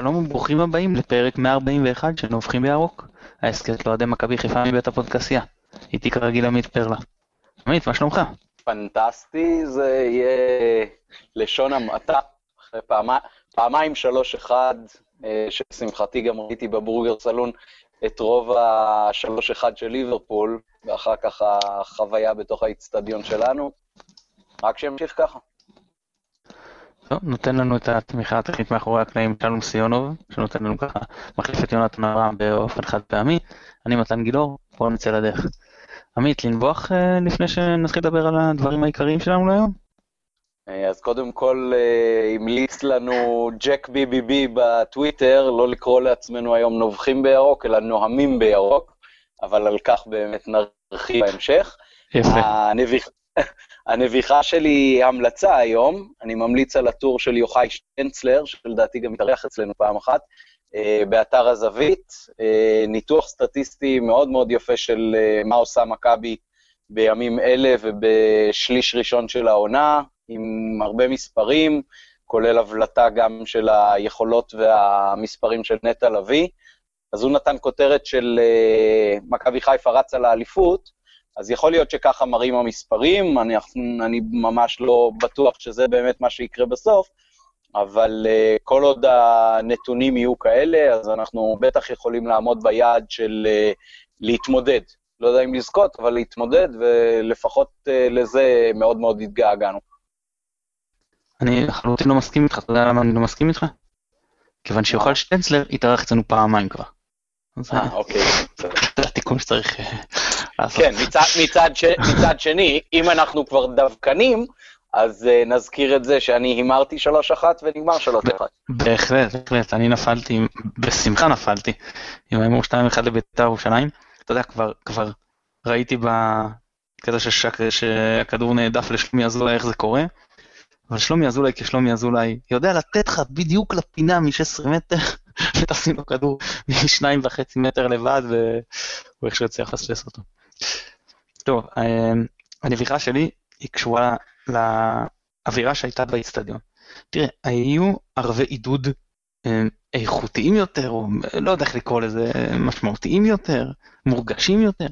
שלום וברוכים הבאים לפרק 141 של נובחים בירוק, ההסכת לאוהדי מכבי חיפה מבית הפודקסייה. איתי כרגיל עמית פרלה. עמית, מה שלומך? פנטסטי, זה יהיה לשון המעטה, אחרי פעמי, פעמיים שלוש אחד, אה, שלשמחתי גם ראיתי בבורגר סלון את רוב השלוש אחד של ליברפול, ואחר כך החוויה בתוך האיצטדיון שלנו. רק שימשיך ככה. טוב, נותן לנו את התמיכה הטכנית מאחורי הקלעים שלום סיונוב, שנותן לנו ככה, מחליף את יונתן אברהם באופן חד פעמי. אני מתן גילאור, בואו נצא לדרך. עמית, לנבוח אה, לפני שנתחיל לדבר על הדברים העיקריים שלנו להיום? אה, אז קודם כל אה, המליץ לנו ג'ק ביבי בי בטוויטר לא לקרוא לעצמנו היום נובחים בירוק, אלא נוהמים בירוק, אבל על כך באמת נרחיב בהמשך. יפה. הנביח... הנביחה שלי היא המלצה היום, אני ממליץ על הטור של יוחאי שטנצלר, שלדעתי גם התארח אצלנו פעם אחת, אה, באתר הזווית, אה, ניתוח סטטיסטי מאוד מאוד יפה של אה, מה עושה מכבי בימים אלה ובשליש ראשון של העונה, עם הרבה מספרים, כולל הבלטה גם של היכולות והמספרים של נטע לביא. אז הוא נתן כותרת של מכבי חיפה רצה לאליפות, אז יכול להיות שככה מראים המספרים, אני, אני ממש לא בטוח שזה באמת מה שיקרה בסוף, אבל uh, כל עוד הנתונים יהיו כאלה, אז אנחנו בטח יכולים לעמוד ביעד של uh, להתמודד. לא יודע אם לזכות, אבל להתמודד, ולפחות uh, לזה מאוד מאוד התגעגענו. אני לחלוטין לא מסכים איתך, אתה יודע למה אני לא מסכים איתך? כיוון שיוכל שטנצלר התארח אצלנו פעמיים כבר. אה, אוקיי. זה התיקון שצריך. כן, מצד, מצד, ש, מצד שני, אם אנחנו כבר דווקנים, אז uh, נזכיר את זה שאני הימרתי 3-1 ונגמר 3-1. בהחלט, בהחלט, אני נפלתי, בשמחה נפלתי, עם ההימור 2-1 לבית"ר ירושלים. אתה יודע, כבר, כבר ראיתי בקטע שהכדור נעדף לשלומי אזולאי איך זה קורה, אבל שלומי אזולאי כשלומי אזולאי יודע לתת לך בדיוק לפינה מ-16 מטר, ותשים לו כדור משניים וחצי מטר לבד, והוא איכשהו יצליח לפספס אותו. טוב, אה, הנביכה שלי היא קשורה לאווירה שהייתה באיצטדיון. תראה, היו ערבי עידוד אה, איכותיים יותר, או לא יודע איך לקרוא לזה, משמעותיים יותר, מורגשים יותר.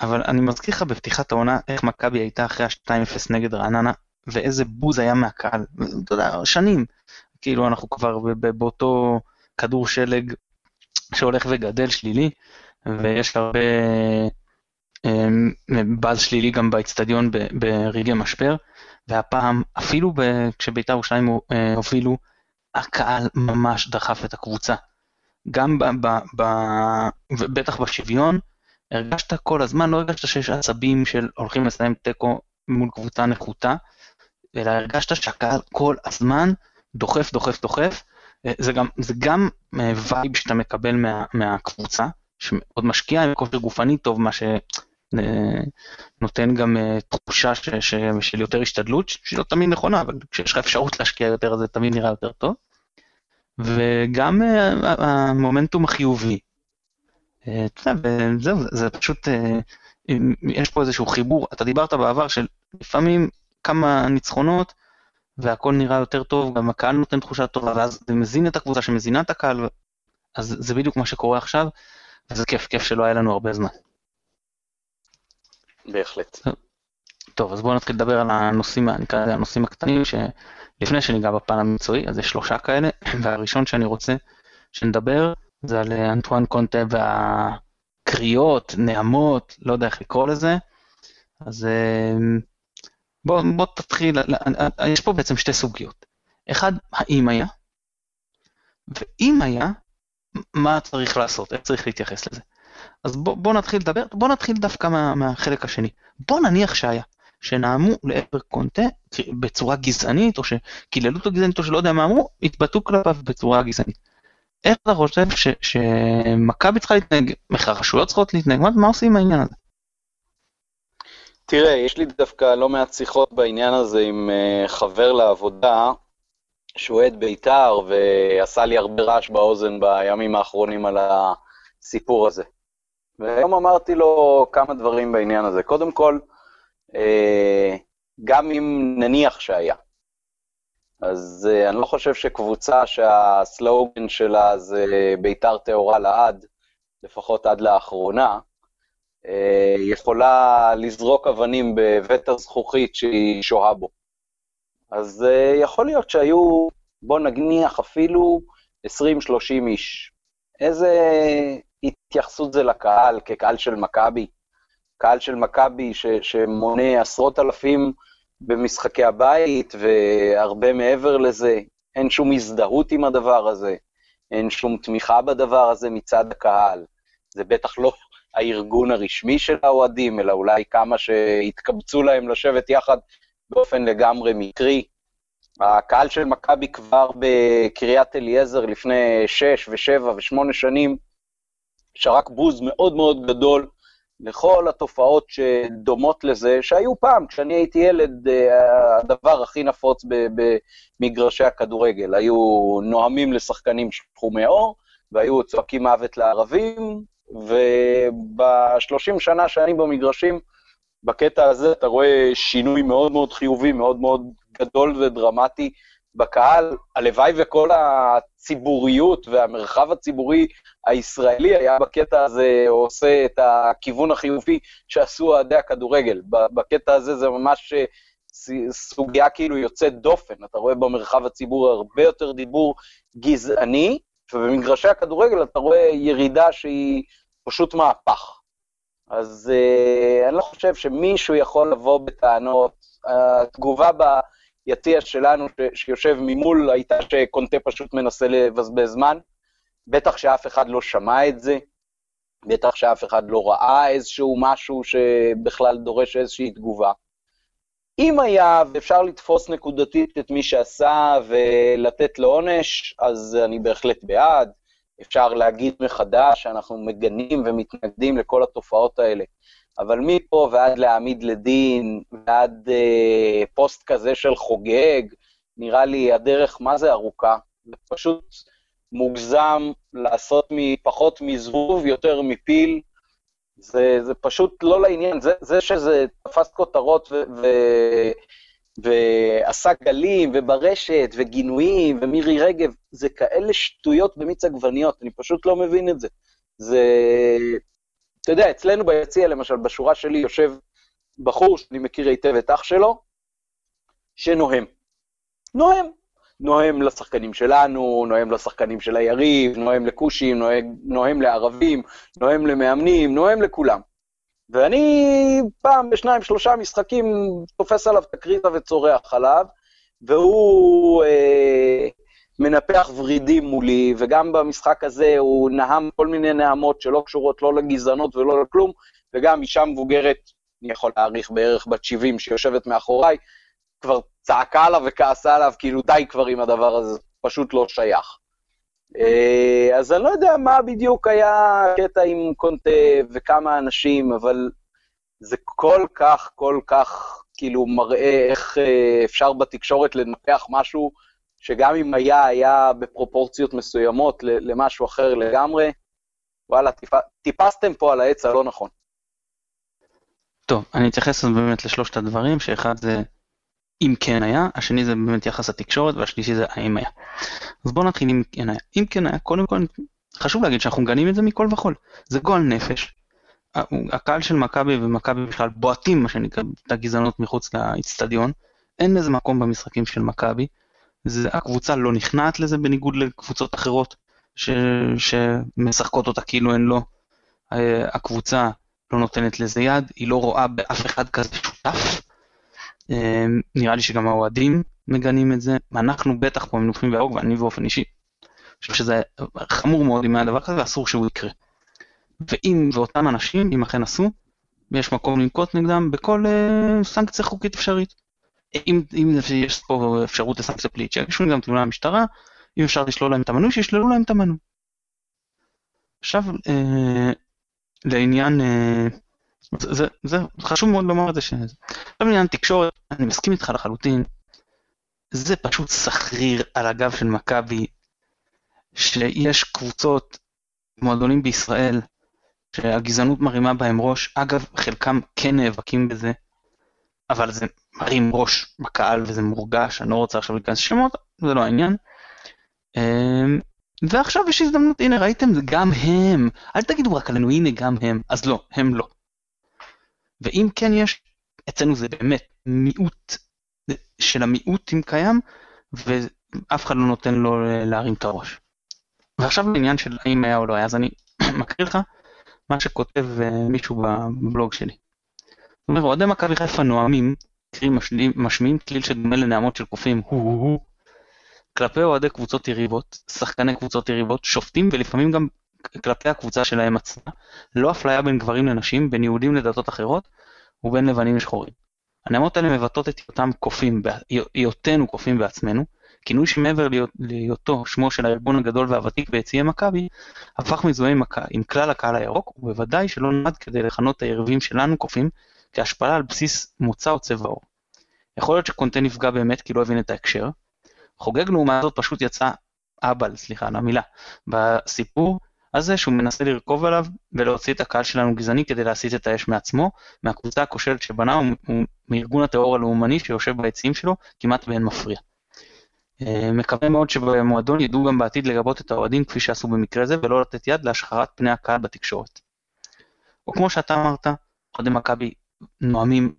אבל אני מזכיר לך בפתיחת העונה איך מכבי הייתה אחרי ה-2-0 נגד רעננה, ואיזה בוז היה מהקהל, אתה יודע, שנים. כאילו אנחנו כבר באותו כדור שלג שהולך וגדל שלילי, ויש הרבה אמ, באז שלילי גם באצטדיון ברגעי משבר, והפעם אפילו כשבית"ר ירושלים אה, הובילו, הקהל ממש דחף את הקבוצה. גם ב, ב, ב, בטח בשוויון, הרגשת כל הזמן, לא הרגשת שיש עצבים של הולכים לסיים תיקו מול קבוצה נחותה, אלא הרגשת שהקהל כל הזמן דוחף, דוחף, דוחף. אה, זה גם, זה גם vibe שאתה מקבל מה, מהקבוצה, שמאוד משקיע עם כושר גופני טוב, מה שנותן גם אה, תחושה ש, ש, של יותר השתדלות, שהיא לא תמיד נכונה, אבל כשיש לך אפשרות להשקיע יותר, זה תמיד נראה יותר טוב. וגם אה, המומנטום החיובי. וזהו, זה פשוט, יש פה איזשהו חיבור, אתה דיברת בעבר של לפעמים כמה ניצחונות, והכל נראה יותר טוב, גם הקהל נותן תחושה טובה, ואז זה מזין את הקבוצה שמזינה את הקהל, אז זה בדיוק מה שקורה עכשיו, וזה כיף, כיף שלא היה לנו הרבה זמן. בהחלט. טוב, אז בואו נתחיל לדבר על הנושאים, נקרא לזה הנושאים הקטנים, שלפני שניגע בפן המקצועי, אז יש שלושה כאלה, והראשון שאני רוצה שנדבר, זה על אנטואן קונטה והקריאות, נעמות, לא יודע איך לקרוא לזה. אז אה, בוא, בוא תתחיל, יש פה בעצם שתי סוגיות. אחד, האם היה, ואם היה, מה צריך לעשות, איך צריך להתייחס לזה. אז בוא, בוא נתחיל לדבר, בוא נתחיל דווקא מה, מהחלק השני. בוא נניח שהיה, שנאמו לעבר קונטה בצורה גזענית, או שקיללו אותו גזענית, או שלא יודע מה אמרו, התבטאו כלפיו בצורה גזענית. איך אתה חושב שמכבי צריכה להתנהג, איך הרשויות צריכות להתנהג, מה, מה עושים עם העניין הזה? תראה, יש לי דווקא לא מעט שיחות בעניין הזה עם uh, חבר לעבודה, שהוא אוהד בית"ר, ועשה לי הרבה רעש באוזן בימים האחרונים על הסיפור הזה. והיום אמרתי לו כמה דברים בעניין הזה. קודם כל, uh, גם אם נניח שהיה, אז uh, אני לא חושב שקבוצה שהסלוגן שלה זה ביתר טהורה לעד, לפחות עד לאחרונה, uh, יכולה לזרוק אבנים בבית הזכוכית שהיא שוהה בו. אז יכול להיות שהיו, בוא נניח אפילו 20-30 איש. איזה התייחסות זה לקהל, כקהל של מכבי? קהל של מכבי שמונה עשרות אלפים במשחקי הבית, והרבה מעבר לזה, אין שום הזדהות עם הדבר הזה, אין שום תמיכה בדבר הזה מצד הקהל. זה בטח לא הארגון הרשמי של האוהדים, אלא אולי כמה שהתקבצו להם לשבת יחד באופן לגמרי מקרי. הקהל של מכבי כבר בקריית אליעזר לפני שש ושבע ושמונה שנים שרק בוז מאוד מאוד גדול לכל התופעות שדומות לזה, שהיו פעם, כשאני הייתי ילד, אה, הדבר הכי נפוץ במגרשי הכדורגל. היו נואמים לשחקנים שחומי עור, והיו צועקים מוות לערבים, וב-30 שנה שאני במגרשים, בקטע הזה אתה רואה שינוי מאוד מאוד חיובי, מאוד מאוד גדול ודרמטי בקהל. הלוואי וכל הציבוריות והמרחב הציבורי הישראלי היה בקטע הזה עושה את הכיוון החיובי שעשו אוהדי הכדורגל. בקטע הזה זה ממש אה, סוגיה כאילו יוצאת דופן. אתה רואה במרחב הציבורי הרבה יותר דיבור גזעני, ובמגרשי הכדורגל אתה רואה ירידה שהיא פשוט מהפך. אז uh, אני לא חושב שמישהו יכול לבוא בטענות. התגובה ביציע שלנו, ש- שיושב ממול, הייתה שקונטה פשוט מנסה לבזבז זמן. בטח שאף אחד לא שמע את זה, בטח שאף אחד לא ראה איזשהו משהו שבכלל דורש איזושהי תגובה. אם היה, ואפשר לתפוס נקודתית את מי שעשה ולתת לו עונש, אז אני בהחלט בעד. אפשר להגיד מחדש שאנחנו מגנים ומתנגדים לכל התופעות האלה. אבל מפה ועד להעמיד לדין, ועד אה, פוסט כזה של חוגג, נראה לי הדרך מה זה ארוכה. זה פשוט מוגזם לעשות מפחות מזבוב יותר מפיל. זה, זה פשוט לא לעניין. זה, זה שזה תפס כותרות ו, ו, ועשה גלים, וברשת, וגינויים, ומירי רגב, זה כאלה שטויות במיץ עגבניות, אני פשוט לא מבין את זה. זה... אתה יודע, אצלנו ביציע, למשל, בשורה שלי יושב בחור שאני מכיר היטב את אח שלו, שנוהם. נוהם. נוהם לשחקנים שלנו, נוהם לשחקנים של היריב, נוהם לכושים, נוהם, נוהם לערבים, נוהם למאמנים, נוהם לכולם. ואני פעם בשניים, שלושה משחקים תופס עליו תקריטה וצורח עליו, והוא אה, מנפח ורידים מולי, וגם במשחק הזה הוא נהם כל מיני נהמות שלא קשורות לא לגזענות ולא לכלום, וגם אישה מבוגרת, אני יכול להעריך בערך בת 70 שיושבת מאחוריי, כבר צעקה עליו וכעסה עליו, כאילו די כבר עם הדבר הזה, פשוט לא שייך. אה, אז אני לא יודע מה בדיוק היה הקטע עם קונטה וכמה אנשים, אבל זה כל כך, כל כך, כאילו, מראה איך אה, אפשר בתקשורת לנפח משהו שגם אם היה, היה בפרופורציות מסוימות למשהו אחר לגמרי. וואלה, טיפסתם פה על העץ הלא נכון. טוב, אני אתייחס באמת לשלושת הדברים, שאחד זה אם כן היה, השני זה באמת יחס התקשורת, והשלישי זה האם היה. אז בואו נתחיל אם כן היה. אם כן היה, קודם כל, חשוב להגיד שאנחנו מגנים את זה מכל וכול. זה גועל נפש. הקהל של מכבי ומכבי בכלל בועטים, מה שנקרא, את הגזענות מחוץ לאיצטדיון. אין לזה מקום במשחקים של מכבי. הקבוצה לא נכנעת לזה בניגוד לקבוצות אחרות ש, שמשחקות אותה כאילו הן לא. הקבוצה לא נותנת לזה יד, היא לא רואה באף אחד כזה שותף. אמ, נראה לי שגם האוהדים מגנים את זה, ואנחנו בטח פה מנופים בהרוג, ואני באופן אישי. אני חושב שזה חמור מאוד אם היה דבר כזה, ואסור שהוא יקרה. ואם, ואותם אנשים, אם אכן עשו, יש מקום לנקוט נגדם בכל uh, סנקציה חוקית אפשרית. אם, אם יש פה אפשרות לסנקציה פלילית, שיגישו גם תלונה למשטרה, אם אפשר לשלול להם את המנוי, שישללו להם את המנוי. עכשיו, uh, לעניין uh, זה, זה חשוב מאוד לומר את זה. עכשיו לעניין תקשורת, אני מסכים איתך לחלוטין. זה פשוט סחריר על הגב של מכבי, שיש קבוצות, מועדונים בישראל, שהגזענות מרימה בהם ראש. אגב, חלקם כן נאבקים בזה, אבל זה מרים ראש בקהל וזה מורגש, אני לא רוצה עכשיו להיכנס לשמות, זה לא העניין. אמ, ועכשיו יש הזדמנות, הנה ראיתם, גם הם, אל תגידו רק עלינו, הנה גם הם, אז לא, הם לא. ואם כן יש, אצלנו זה באמת מיעוט של המיעוט אם קיים, ואף אחד לא נותן לו להרים את הראש. ועכשיו לעניין של האם היה או לא היה, אז אני מקריא לך מה שכותב אה, מישהו בבלוג שלי. זאת אומרת, אוהדי מכבי חיפה נואמים, קרי משמיעים כליל שדומה לנעמות של קופים, הו-הו-הו, כלפי אוהדי קבוצות יריבות, שחקני קבוצות יריבות, שופטים ולפעמים גם כלפי הקבוצה שלהם עצמה, לא אפליה בין גברים לנשים, בין יהודים לדתות אחרות ובין לבנים לשחורים. הנעמות האלה מבטאות את היותם קופים, היותנו קופים בעצמנו, כינוי שמעבר להיותו שמו של הארגון הגדול והוותיק ביציעי מכבי, הפך מזוהה עם, עם כלל הקהל הירוק, ובוודאי שלא נועד כדי לכנות את היריבים שלנו קופים, כהשפלה על בסיס מוצא או צבע עור. יכול להיות שקונטה נפגע באמת כי לא הבין את ההקשר. חוגג לעומת זאת פשוט יצא אבל, סליחה על המילה, בסיפור הזה שהוא מנסה לרכוב עליו ולהוציא את הקהל שלנו גזעני כדי להסיט את האש מעצמו, מהקבוצה הכושלת שבנה ומארגון הטרור הלאומני שיושב ביציעים שלו כמעט באין מפריע. אה, מקווה מאוד שבמועדון ידעו גם בעתיד לגבות את האוהדים כפי שעשו במקרה זה ולא לתת יד להשחרת פני הקהל בתקשורת. או כמו שאתה אמרת, אוהדי מכבי נואמים,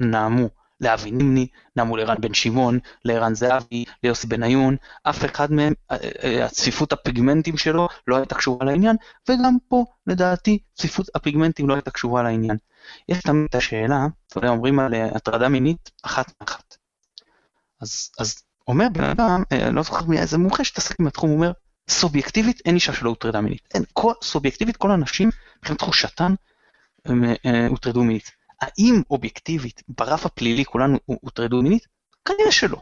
נעמו לאבי נימני, נעמו לערן בן שמעון, לערן זהבי, ליוסי בניון, אף אחד מהם, אה, אה, הצפיפות הפיגמנטים שלו לא הייתה קשורה לעניין, וגם פה לדעתי צפיפות הפיגמנטים לא הייתה קשורה לעניין. יש תמיד את השאלה, אתה יודע, אומרים על הטרדה מינית אחת מאחת. אז, אז אומר בן אדם, אה, לא זוכר מי איזה מומחה שתעסק עם התחום, אומר, סובייקטיבית אין אישה שלא הוטרדה מינית. אין, כל, סובייקטיבית כל הנשים, מבחינת תחושתן, אה, הוטרדו מינית. האם אובייקטיבית, ברף הפלילי כולנו הוטרדו מינית? כנראה שלא.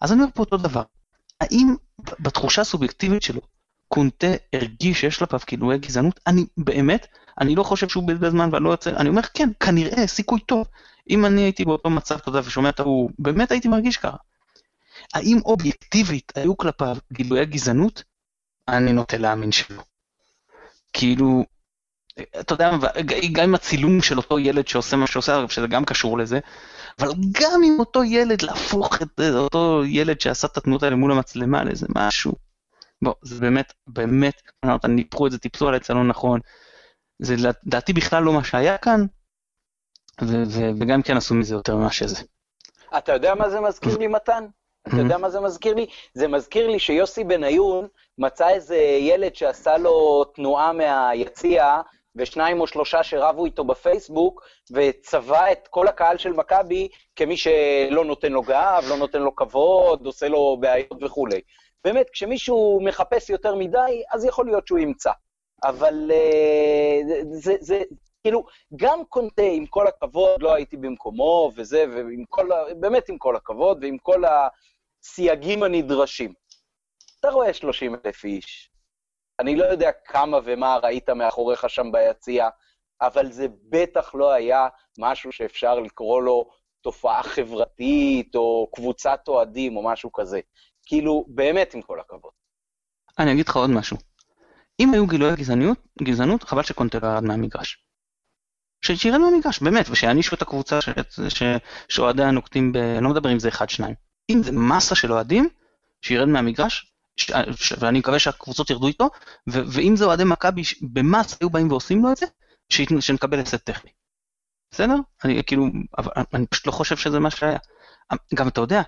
אז אני אומר פה אותו דבר. האם בתחושה הסובייקטיבית שלו, קונטה הרגיש שיש כלפיו כינויי גזענות? אני באמת, אני לא חושב שהוא בזבז זמן ואני לא יוצא, אני אומר כן, כנראה, סיכוי טוב. אם אני הייתי באותו מצב, אתה יודע, ושומע את ההוא, באמת הייתי מרגיש ככה. האם אובייקטיבית היו כלפיו גילויי גזענות? אני נוטה להאמין שלא. כאילו, אתה יודע, גם עם הצילום של אותו ילד שעושה מה שעושה, שזה גם קשור לזה, אבל גם עם אותו ילד להפוך את אותו ילד שעשה את התנועות האלה מול המצלמה לאיזה משהו. בוא, זה באמת, באמת, ניפחו את זה, טיפסו על העץ הלא נכון. זה לדעתי בכלל לא מה שהיה כאן, וגם כן עשו מזה יותר ממה שזה. אתה יודע מה זה מזכיר לי, מתן? אתה יודע מה זה מזכיר לי? זה מזכיר לי שיוסי בניון מצא איזה ילד שעשה לו תנועה מהיציע, ושניים או שלושה שרבו איתו בפייסבוק, וצבע את כל הקהל של מכבי כמי שלא נותן לו גב, לא נותן לו כבוד, עושה לו בעיות וכולי. באמת, כשמישהו מחפש יותר מדי, אז יכול להיות שהוא ימצא. אבל uh, זה, זה, כאילו, גם קונטה, עם כל הכבוד, לא הייתי במקומו, וזה, ועם כל, באמת עם כל הכבוד, ועם כל הסייגים הנדרשים. אתה רואה 30 אלף איש, אני לא יודע כמה ומה ראית מאחוריך שם ביציע, אבל זה בטח לא היה משהו שאפשר לקרוא לו תופעה חברתית, או קבוצת אוהדים, או משהו כזה. כאילו, באמת עם כל הכבוד. אני אגיד לך עוד משהו. אם היו גילויי גזענות, גזענות, חבל שקונטר ירד מהמגרש. שירד מהמגרש, באמת, ושיענישו את הקבוצה שאוהדיה נוקטים ב... אני לא מדבר אם זה אחד, שניים. אם זה מסה של אוהדים, שירד מהמגרש, ש... ואני מקווה שהקבוצות ירדו איתו, ו... ואם זה אוהדי מכבי במס היו באים ועושים לו את זה, ש... שנקבל הפסד טכני. בסדר? אני כאילו, אני פשוט לא חושב שזה מה שהיה. גם אתה יודע,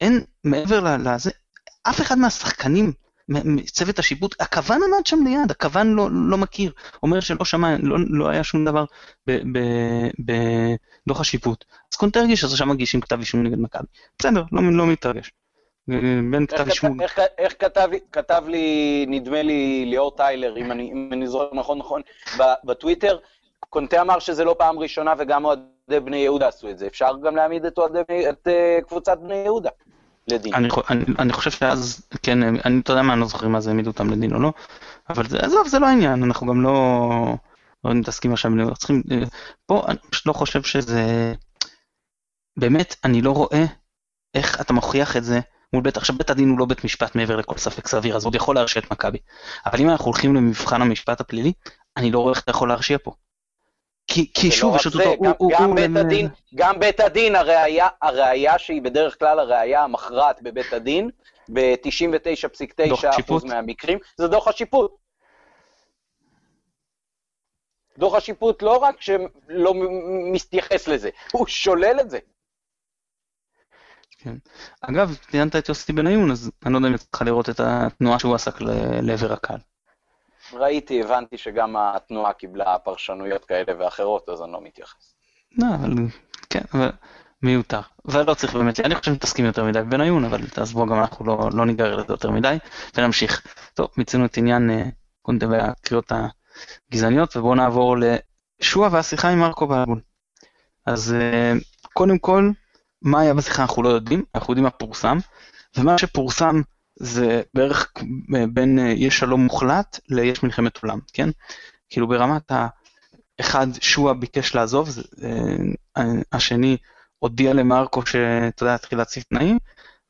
אין מעבר לזה, אף אחד מהשחקנים צוות השיפוט, הכוון עמד שם ליד, הכוון לא, לא מכיר, אומר שלא שמע, לא, לא היה שום דבר בדוח השיפוט. אז קונטר הרגיש, אז שם מגישים כתב אישום נגד מכבי. בסדר, לא, לא מתרגש. בין כתב אישום... איך, איך כתב, כתב לי, נדמה לי, ליאור טיילר, אם אני, אם אני זוכר נכון נכון, בטוויטר, קונטה אמר שזה לא פעם ראשונה וגם אוהדי בני יהודה עשו את זה. אפשר גם להעמיד את, אוהדי, את uh, קבוצת בני יהודה. לדין. אני, אני, אני חושב שאז, כן, אני, אתה יודע מה, אני לא זוכר מה זה העמידו אותם לדין או לא, אבל זה, עזוב, זה לא העניין, אנחנו גם לא, לא מתעסקים עכשיו, צריכים, פה אני פשוט לא חושב שזה, באמת, אני לא רואה איך אתה מוכיח את זה מול בית, עכשיו בית הדין הוא לא בית משפט מעבר לכל ספק סביר, אז עוד יכול להרשיע את מכבי, אבל אם אנחנו הולכים למבחן המשפט הפלילי, אני לא רואה איך אתה יכול להרשיע פה. כי, כי שוב, יש אותו... גם, הוא, גם, הוא, בית הוא... הדין, גם בית הדין, הראייה, הראייה שהיא בדרך כלל הראייה המכרעת בבית הדין, ב-99.9% מהמקרים, זה דוח השיפוט. דוח השיפוט לא רק שלא מתייחס לזה, הוא שולל את זה. כן. אגב, ציינת את יוסי בניון, אז אני לא יודע אם יצא לראות את התנועה שהוא עסק לעבר הקהל. ראיתי, הבנתי שגם התנועה קיבלה פרשנויות כאלה ואחרות, אז אני לא מתייחס. לא, אבל כן, אבל מיותר. ולא צריך באמת, אני חושב שמתעסקים יותר מדי בבניון, אבל אז בואו גם אנחנו לא, לא ניגרר לזה יותר מדי, ונמשיך. טוב, מיצינו את עניין אה, קונטה והקריאות הגזעניות, ובואו נעבור לשועה והשיחה עם מרקו בלבול. אז אה, קודם כל, מה היה בשיחה אנחנו לא יודעים, אנחנו יודעים מה פורסם, ומה שפורסם זה בערך בין אה, יש שלום מוחלט ליש מלחמת עולם, כן? כאילו ברמת האחד שועה ביקש לעזוב, אה, משני הודיע למרקו שאתה יודע, התחיל להציב תנאים,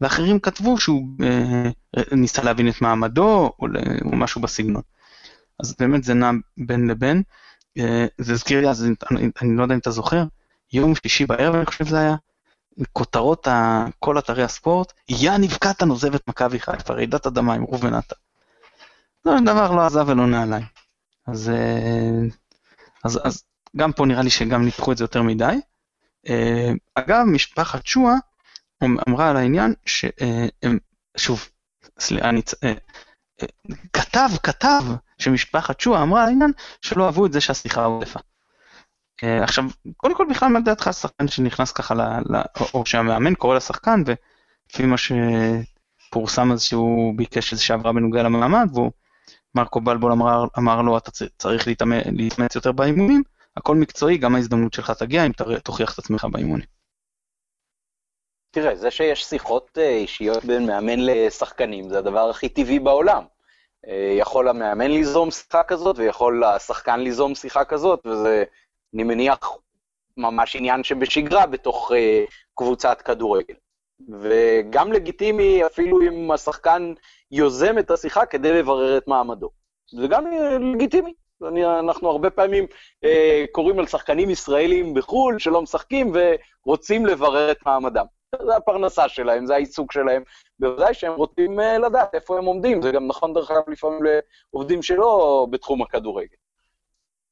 ואחרים כתבו שהוא אה, ניסה להבין את מעמדו, או, משהו בסגנון. אז באמת זה נע בין לבין. זה הזכיר לי, אז אני, אני לא יודע אם אתה זוכר, יום שלישי בערב אני חושב שזה היה, כותרות כל אתרי הספורט, יאניב קטן עוזב את מכבי חיפה, רעידת אדמה עם ראובן עטר. זה דבר לא עזב ולא נעליים. אז, אה, אז, אז גם פה נראה לי שגם ניפחו את זה יותר מדי. אה, אגב, משפחת שואה אמרה על העניין שהם, אה, שוב, סליחה, אני, כתב, כתב שמשפחת שואה אמרה על העניין שלא אהבו את זה שהשיחה עודפה. אה, עכשיו, קודם כל בכלל מה דעתך שחקן שנכנס ככה, ל, ל, או, או שהמאמן קורא לשחקן, ולפי מה שפורסם אז שהוא ביקש איזושהי עברה בנוגע למעמד, והוא, מרקו בלבול אמר, אמר לו, אתה צריך להתאמץ יותר באימונים, הכל מקצועי, גם ההזדמנות שלך תגיע אם תוכיח את עצמך באימונים. תראה, זה שיש שיחות אה, אישיות בין מאמן לשחקנים, זה הדבר הכי טבעי בעולם. אה, יכול המאמן ליזום שיחה כזאת, ויכול השחקן ליזום שיחה כזאת, וזה אני מניח, ממש עניין שבשגרה בתוך uh, קבוצת כדורגל. וגם לגיטימי אפילו אם השחקן יוזם את השיחה כדי לברר את מעמדו. זה גם לגיטימי. אני, אנחנו הרבה פעמים uh, קוראים על שחקנים ישראלים בחו"ל שלא משחקים ורוצים לברר את מעמדם. זה הפרנסה שלהם, זה העיסוק שלהם. בוודאי שהם רוצים uh, לדעת איפה הם עומדים. זה גם נכון, דרך אגב, לפעמים לעובדים שלא בתחום הכדורגל.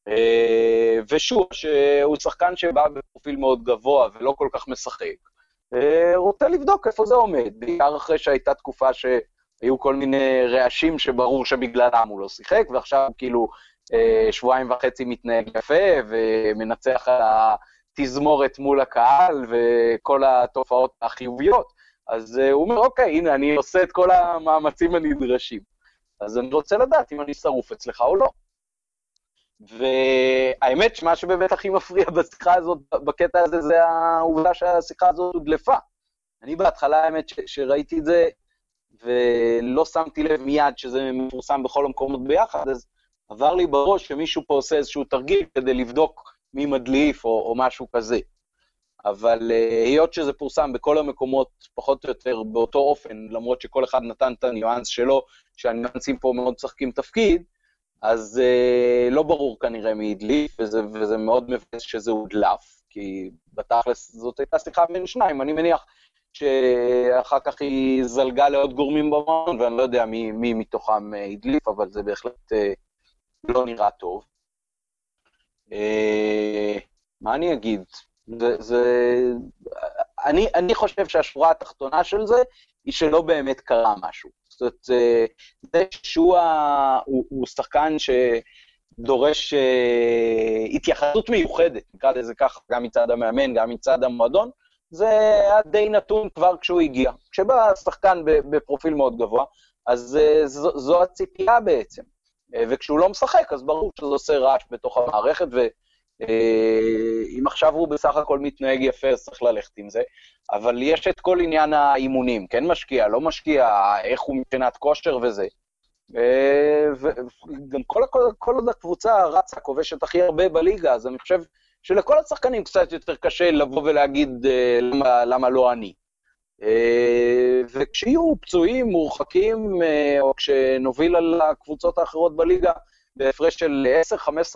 אה, ושוב, שהוא שחקן שבא בפרופיל מאוד גבוה ולא כל כך משחק, אה, רוצה לבדוק איפה זה עומד, בעיקר אחרי שהייתה תקופה שהיו כל מיני רעשים שברור שבגללם הוא לא שיחק, ועכשיו כאילו אה, שבועיים וחצי מתנהג יפה ומנצח על התזמורת מול הקהל וכל התופעות החיוביות. אז הוא אומר, אוקיי, הנה, אני עושה את כל המאמצים הנדרשים. אז אני רוצה לדעת אם אני שרוף אצלך או לא. והאמת שמה שבאמת הכי מפריע בשיחה הזאת, בקטע הזה, זה העובדה שהשיחה הזאת הודלפה. אני בהתחלה, האמת, ש- שראיתי את זה, ולא שמתי לב מיד שזה מפורסם בכל המקומות ביחד, אז עבר לי בראש שמישהו פה עושה איזשהו תרגיל כדי לבדוק מי מדליף או, או משהו כזה. אבל uh, היות שזה פורסם בכל המקומות, פחות או יותר באותו אופן, למרות שכל אחד נתן את הניואנס שלו, שהניואנסים פה מאוד משחקים תפקיד, אז uh, לא ברור כנראה מי הדליף, וזה, וזה מאוד מבאס שזה הודלף, כי בתכלס זאת הייתה שיחה בין שניים, אני מניח שאחר כך היא זלגה לעוד גורמים במעון, ואני לא יודע מי, מי מתוכם uh, הדליף, אבל זה בהחלט uh, לא נראה טוב. Uh, מה אני אגיד? זה, זה... אני, אני חושב שהשורה התחתונה של זה היא שלא באמת קרה משהו. זאת אומרת, זה שהוא הוא, הוא שחקן שדורש uh, התייחסות מיוחדת, נקרא לזה ככה, גם מצד המאמן, גם מצד המועדון, זה היה די נתון כבר כשהוא הגיע. כשבא שחקן בפרופיל מאוד גבוה, אז uh, זו, זו הציפייה בעצם. וכשהוא לא משחק, אז ברור שזה עושה רעש בתוך המערכת, ו... אה, אם עכשיו הוא בסך הכל מתנהג יפה, אז צריך ללכת עם זה. אבל יש את כל עניין האימונים, כן משקיע, לא משקיע, איך הוא מבחינת כושר וזה. אה, וגם כל, כל, כל עוד הקבוצה רצה, כובשת הכי הרבה בליגה, אז אני חושב שלכל השחקנים קצת יותר קשה לבוא ולהגיד אה, למה, למה לא אני. וכשיהיו פצועים, מורחקים, או כשנוביל על הקבוצות האחרות בליגה, בהפרש של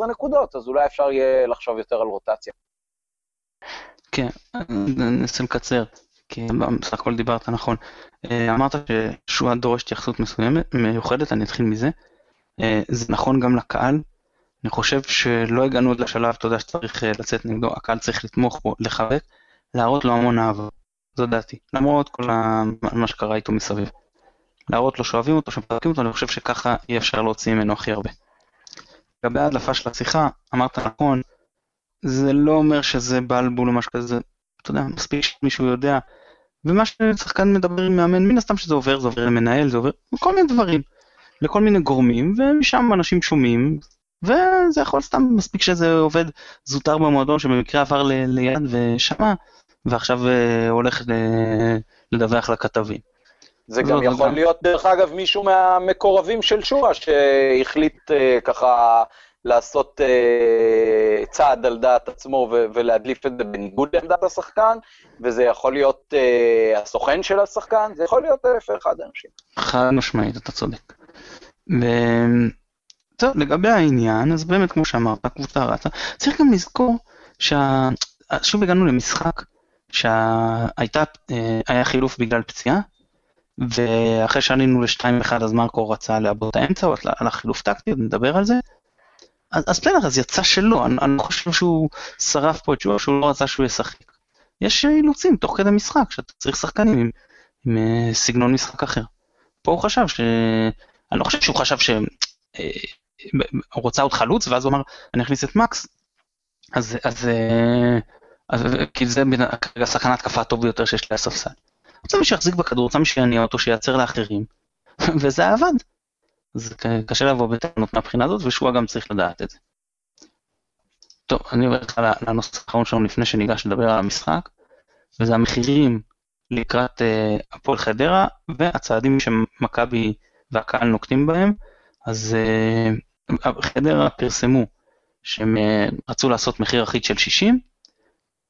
10-15 נקודות, אז אולי אפשר יהיה לחשוב יותר על רוטציה. כן, אני אנסה לקצר, כי בסך הכל דיברת נכון. אה, אמרת ששועה דורש התייחסות מסוימת, מיוחדת, אני אתחיל מזה. אה, זה נכון גם לקהל. אני חושב שלא הגענו עוד לשלב, אתה יודע, שצריך אה, לצאת נגדו, הקהל צריך לתמוך בו, לחבק, להראות לו המון אהבה. זו דעתי. למרות כל מה שקרה איתו מסביב. להראות לו שאוהבים אותו, שמפרקים אותו, אני חושב שככה אי אפשר להוציא ממנו הכי הרבה. לגבי ההדלפה של השיחה, אמרת נכון, זה לא אומר שזה בעל בול או משהו כזה, אתה יודע, מספיק שמישהו יודע, ומה ששחקן מדבר עם מאמן, מן הסתם שזה עובר, זה עובר למנהל, זה עובר כל מיני דברים, לכל מיני גורמים, ומשם אנשים שומעים, וזה יכול סתם, מספיק שזה עובד זוטר במועדון שבמקרה עבר ל- ליד ושמע, ועכשיו uh, הולך לדווח לכתבים. זה גם יכול להיות, דרך אגב, מישהו מהמקורבים של שואה שהחליט uh, ככה לעשות uh, צעד על דעת עצמו ולהדליף את זה בניגוד לעמדת השחקן, וזה יכול להיות uh, הסוכן של השחקן, זה יכול להיות אלף ואחד אנשים. חד משמעית, אתה צודק. ו... טוב, לגבי העניין, אז באמת, כמו שאמרת, הקבוצה רצה. צריך גם לזכור שה... שוב הגענו למשחק שהייתה, היה חילוף בגלל פציעה, ואחרי שעלינו ל-2-1 אז מרקו רצה לעבוד את האמצע, הוא הלך חילוף טקטי, נדבר על זה. אז, אז בסדר, אז יצא שלא, אני, אני חושב שהוא שרף פה את שואה, שהוא לא רצה שהוא ישחק. יש אילוצים תוך כדי משחק, שאתה צריך שחקנים עם, עם, עם סגנון משחק אחר. פה הוא חשב ש... אני לא חושב שהוא חשב שהוא רוצה עוד חלוץ, ואז הוא אמר, אני אכניס את מקס, אז, אז, אז כי זה כרגע שחקן ההתקפה הטוב ביותר שיש לי הספסל. רוצה מישהו שיחזיק בכדור, רוצה מישהו שיניע אותו, שייצר לאחרים, וזה עבד. זה קשה לבוא בטענות מהבחינה הזאת, ושועה גם צריך לדעת את זה. טוב, אני עובר לך לנושא האחרון שלנו לפני שניגש לדבר על המשחק, וזה המחירים לקראת uh, הפועל חדרה, והצעדים שמכבי והקהל נוקטים בהם. אז uh, חדרה פרסמו שהם uh, רצו לעשות מחיר אחיד של 60,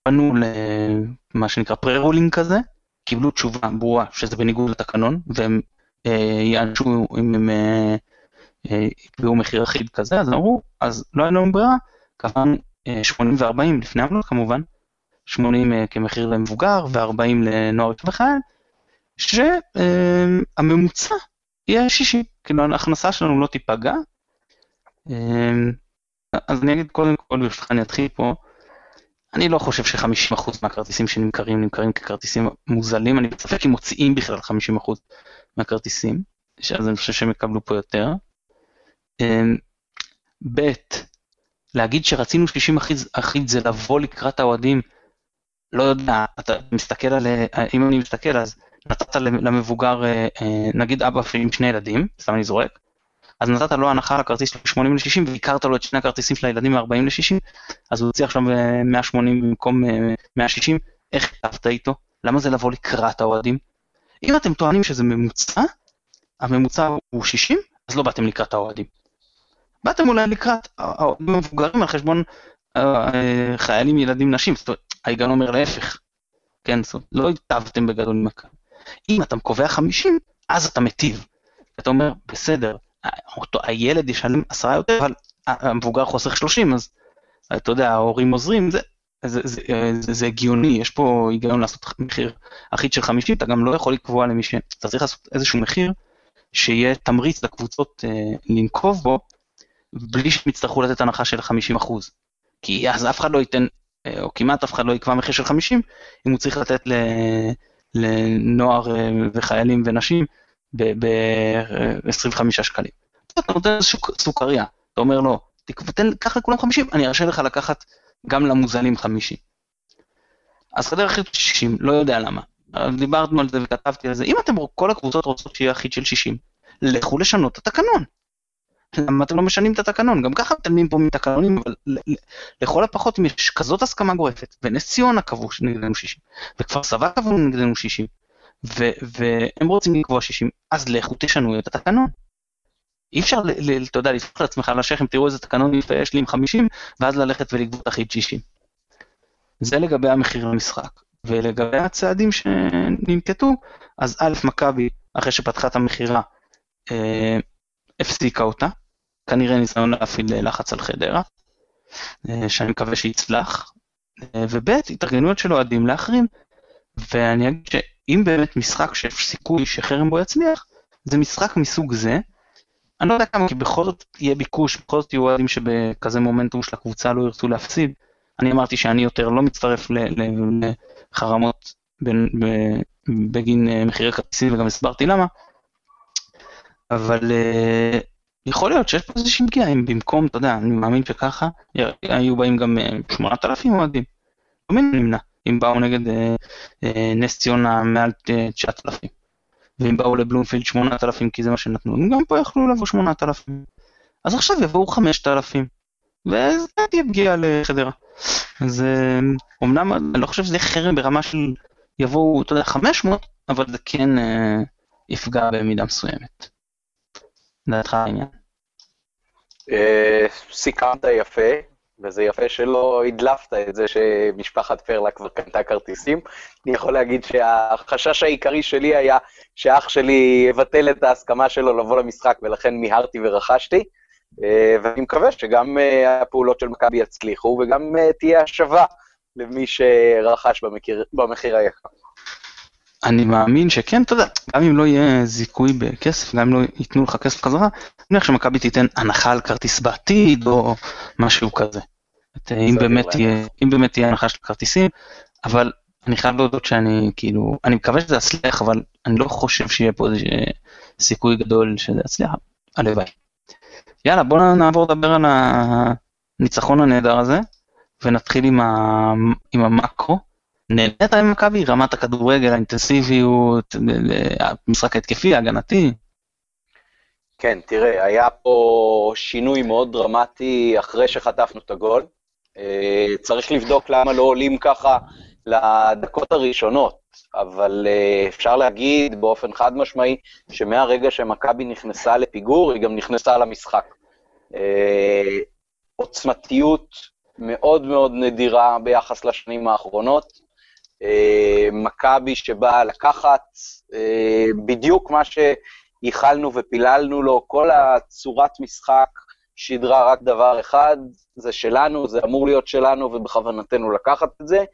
פנו למה שנקרא פרה-רולינג כזה, קיבלו תשובה ברורה שזה בניגוד לתקנון, והם אה, יענשו אם הם אה, אה, יקבעו מחיר אחיד כזה, אז אמרו, אז לא היה לנו ברירה, קבענו אה, 80 ו-40 לפני עמלות כמובן, 80 אה, כמחיר למבוגר ו-40 לנוער וחייל, שהממוצע אה, יהיה 60, כאילו ההכנסה שלנו לא תיפגע. אה, אז אני אגיד קודם כל, ברשותך אני אתחיל פה, אני לא חושב ש-50% מהכרטיסים שנמכרים נמכרים ככרטיסים מוזלים, אני בספק אם מוציאים בכלל 50% מהכרטיסים, אז אני חושב שהם יקבלו פה יותר. אמ, ב', להגיד שרצינו 60 אחיד זה לבוא לקראת האוהדים, לא יודע, אתה מסתכל על, אם אני מסתכל אז נתת למבוגר, אה, אה, נגיד אבא עם שני ילדים, סתם אני זורק, אז נתת לו הנחה לכרטיס של 80 ל-60 והכרת לו את שני הכרטיסים של הילדים מ-40 ל-60, אז הוא הוציא עכשיו 180 אה, במקום 160, אה, איך כתבת איתו? למה זה לבוא לקראת האוהדים? אם אתם טוענים שזה ממוצע, הממוצע הוא 60, אז לא באתם לקראת האוהדים. באתם אולי לקראת האוהדים המבוגרים על חשבון אה, חיילים, ילדים, נשים, זאת אומרת, ההיגיון אומר להפך. כן, זאת אומרת, לא היטבתם בגדול עם הקהל. אם אתה קובע 50, אז אתה מיטיב. אתה אומר, בסדר, אותו, הילד ישלם עשרה יותר, אבל המבוגר חוסך 30, אז אתה יודע, ההורים עוזרים, זה, זה, זה, זה, זה הגיוני, יש פה היגיון לעשות מחיר אחיד של 50, אתה גם לא יכול לקבוע למי ש... אתה צריך לעשות איזשהו מחיר שיהיה תמריץ לקבוצות אה, לנקוב בו, בלי שהם יצטרכו לתת הנחה של 50 אחוז. כי אז אף אחד לא ייתן, אה, או כמעט אף אחד לא יקבע מחיר של 50, אם הוא צריך לתת ל, לנוער אה, וחיילים ונשים ב-25 שקלים. אתה נותן איזושהי סוכריה, אתה אומר לו, תן, קח לכולם 50, אני ארשה לך לקחת גם למוזלים 50. אז חדר אחיד 60, לא יודע למה. דיברנו על זה וכתבתי על זה, אם אתם, כל הקבוצות רוצות שיהיה אחיד של 60, לכו לשנות את התקנון. למה אתם לא משנים את התקנון? גם ככה מתעלמים פה מתקנונים, אבל לכל הפחות אם יש כזאת הסכמה גורפת, ונס ציונה קבעו נגדנו 60, וכפר סבא קבעו נגדנו 60, והם רוצים לקבוע 60, אז לכו תשנו את התקנון. אי אפשר, אתה יודע, לספוח לעצמך על השכם, תראו איזה תקנון יש לי עם 50, ואז ללכת ולגבות אחיד 60. זה לגבי המחיר למשחק. ולגבי הצעדים שננקטו, אז א', מכבי, אחרי שפתחה את המכירה, אה, הפסיקה אותה, כנראה ניסיון להפעיל לחץ על חדרה, שאני מקווה שיצלח, וב' התארגנויות של אוהדים לאחרים, ואני אגיד שאם באמת משחק שיש סיכוי שחרם בו יצליח, זה משחק מסוג זה, אני לא יודע כמה, כי בכל זאת יהיה ביקוש, בכל זאת יהיו אוהדים שבכזה מומנטום של הקבוצה לא ירצו להפסיד. אני אמרתי שאני יותר לא מצטרף לחרמות בגין אה, מחירי כרטיסים וגם הסברתי למה, אבל אה, יכול להיות שיש פה איזושהי פגיעה, אם במקום, אתה יודע, אני מאמין שככה, היו באים גם 8,000 אה, אוהדים. לא מן נמנע, אם באו נגד נס ציונה מעל 9,000. ואם באו לבלומפילד 8,000 כי זה מה שנתנו, הם גם פה יכלו לבוא 8,000. אז עכשיו יבואו 5,000, וזה תהיה פגיעה לחדרה. אז אמנם אני לא חושב שזה חרם ברמה של יבואו, אתה יודע, 500, אבל זה כן אה, יפגע במידה מסוימת. לדעתך העניין? אה, סיכמת יפה, וזה יפה שלא הדלפת את זה שמשפחת פרלה כבר קנתה כרטיסים. אני יכול להגיד שהחשש העיקרי שלי היה שאח שלי יבטל את ההסכמה שלו לבוא למשחק, ולכן מיהרתי ורכשתי. אה, ואני מקווה שגם אה, הפעולות של מכבי יצליחו, וגם אה, תהיה השבה למי שרכש במחיר, במחיר היקר. אני מאמין שכן, אתה יודע, גם אם לא יהיה זיכוי בכסף, גם אם לא ייתנו לך כסף חזרה, אני מניח שמכבי תיתן הנחה על כרטיס בעתיד, או משהו כזה. אם באמת, תהיה, אם באמת תהיה הנחה של כרטיסים, אבל אני חייב להודות שאני כאילו, אני מקווה שזה יצליח, אבל אני לא חושב שיהיה פה איזה סיכוי גדול שזה יצליח, הלוואי. יאללה, בוא נעבור לדבר על הניצחון הנהדר הזה, ונתחיל עם, ה... עם המקרו. נהנית עם מכבי? רמת הכדורגל, האינטנסיביות, המשחק ההתקפי, ההגנתי? כן, תראה, היה פה שינוי מאוד דרמטי אחרי שחטפנו את הגול. אה, צריך לבדוק למה לא עולים ככה לדקות הראשונות, אבל אפשר להגיד באופן חד משמעי שמהרגע שמכבי נכנסה לפיגור, היא גם נכנסה למשחק. עוצמתיות מאוד מאוד נדירה ביחס לשנים האחרונות. Uh, מכבי שבאה לקחת uh, בדיוק מה שייחלנו ופיללנו לו, כל הצורת משחק שידרה רק דבר אחד, זה שלנו, זה אמור להיות שלנו ובכוונתנו לקחת את זה.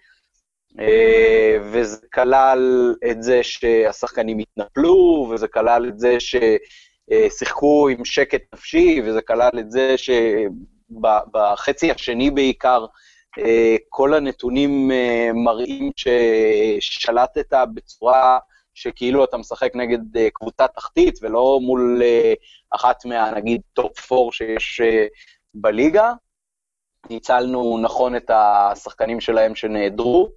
אה, וזה כלל את זה שהשחקנים התנפלו, וזה כלל את זה ששיחקו עם שקט נפשי, וזה כלל את זה שבחצי השני בעיקר, אה, כל הנתונים אה, מראים ששלטת בצורה שכאילו אתה משחק נגד קבוצה תחתית, ולא מול אחת מה, נגיד, top 4 שיש בליגה. ניצלנו נכון את השחקנים שלהם שנעדרו.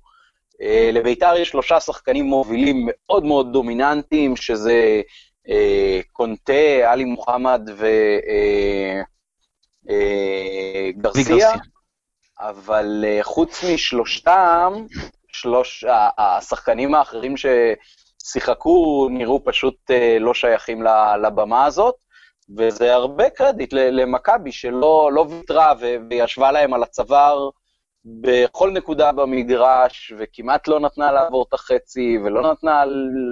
אה, לביתר יש שלושה שחקנים מובילים מאוד מאוד דומיננטיים, שזה אה, קונטה, עלי מוחמד וגרסיה, אה, אבל חוץ משלושתם, שלוש, השחקנים האחרים ששיחקו נראו פשוט לא שייכים לבמה הזאת, וזה הרבה קרדיט למכבי שלא לא ויתרה וישבה להם על הצוואר בכל נקודה במגרש, וכמעט לא נתנה לעבור את החצי, ולא נתנה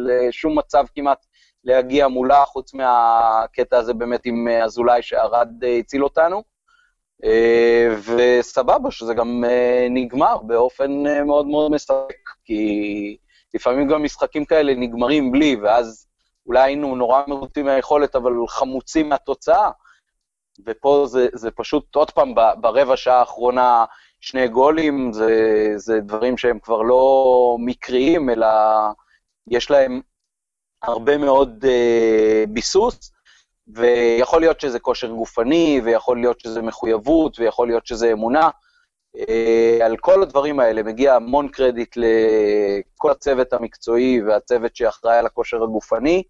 לשום מצב כמעט להגיע מולה, חוץ מהקטע הזה באמת עם אזולאי שערד הציל אותנו. אה, וסבבה שזה גם אה, נגמר באופן אה, מאוד מאוד מספק, כי לפעמים גם משחקים כאלה נגמרים בלי, ואז אולי היינו נורא מרוצים מהיכולת, אבל חמוצים מהתוצאה. ופה זה, זה פשוט, עוד פעם, ברבע שעה האחרונה שני גולים, זה, זה דברים שהם כבר לא מקריים, אלא יש להם הרבה מאוד uh, ביסוס, ויכול להיות שזה כושר גופני, ויכול להיות שזה מחויבות, ויכול להיות שזה אמונה. Uh, על כל הדברים האלה מגיע המון קרדיט לכל הצוות המקצועי והצוות שאחראי על הכושר הגופני.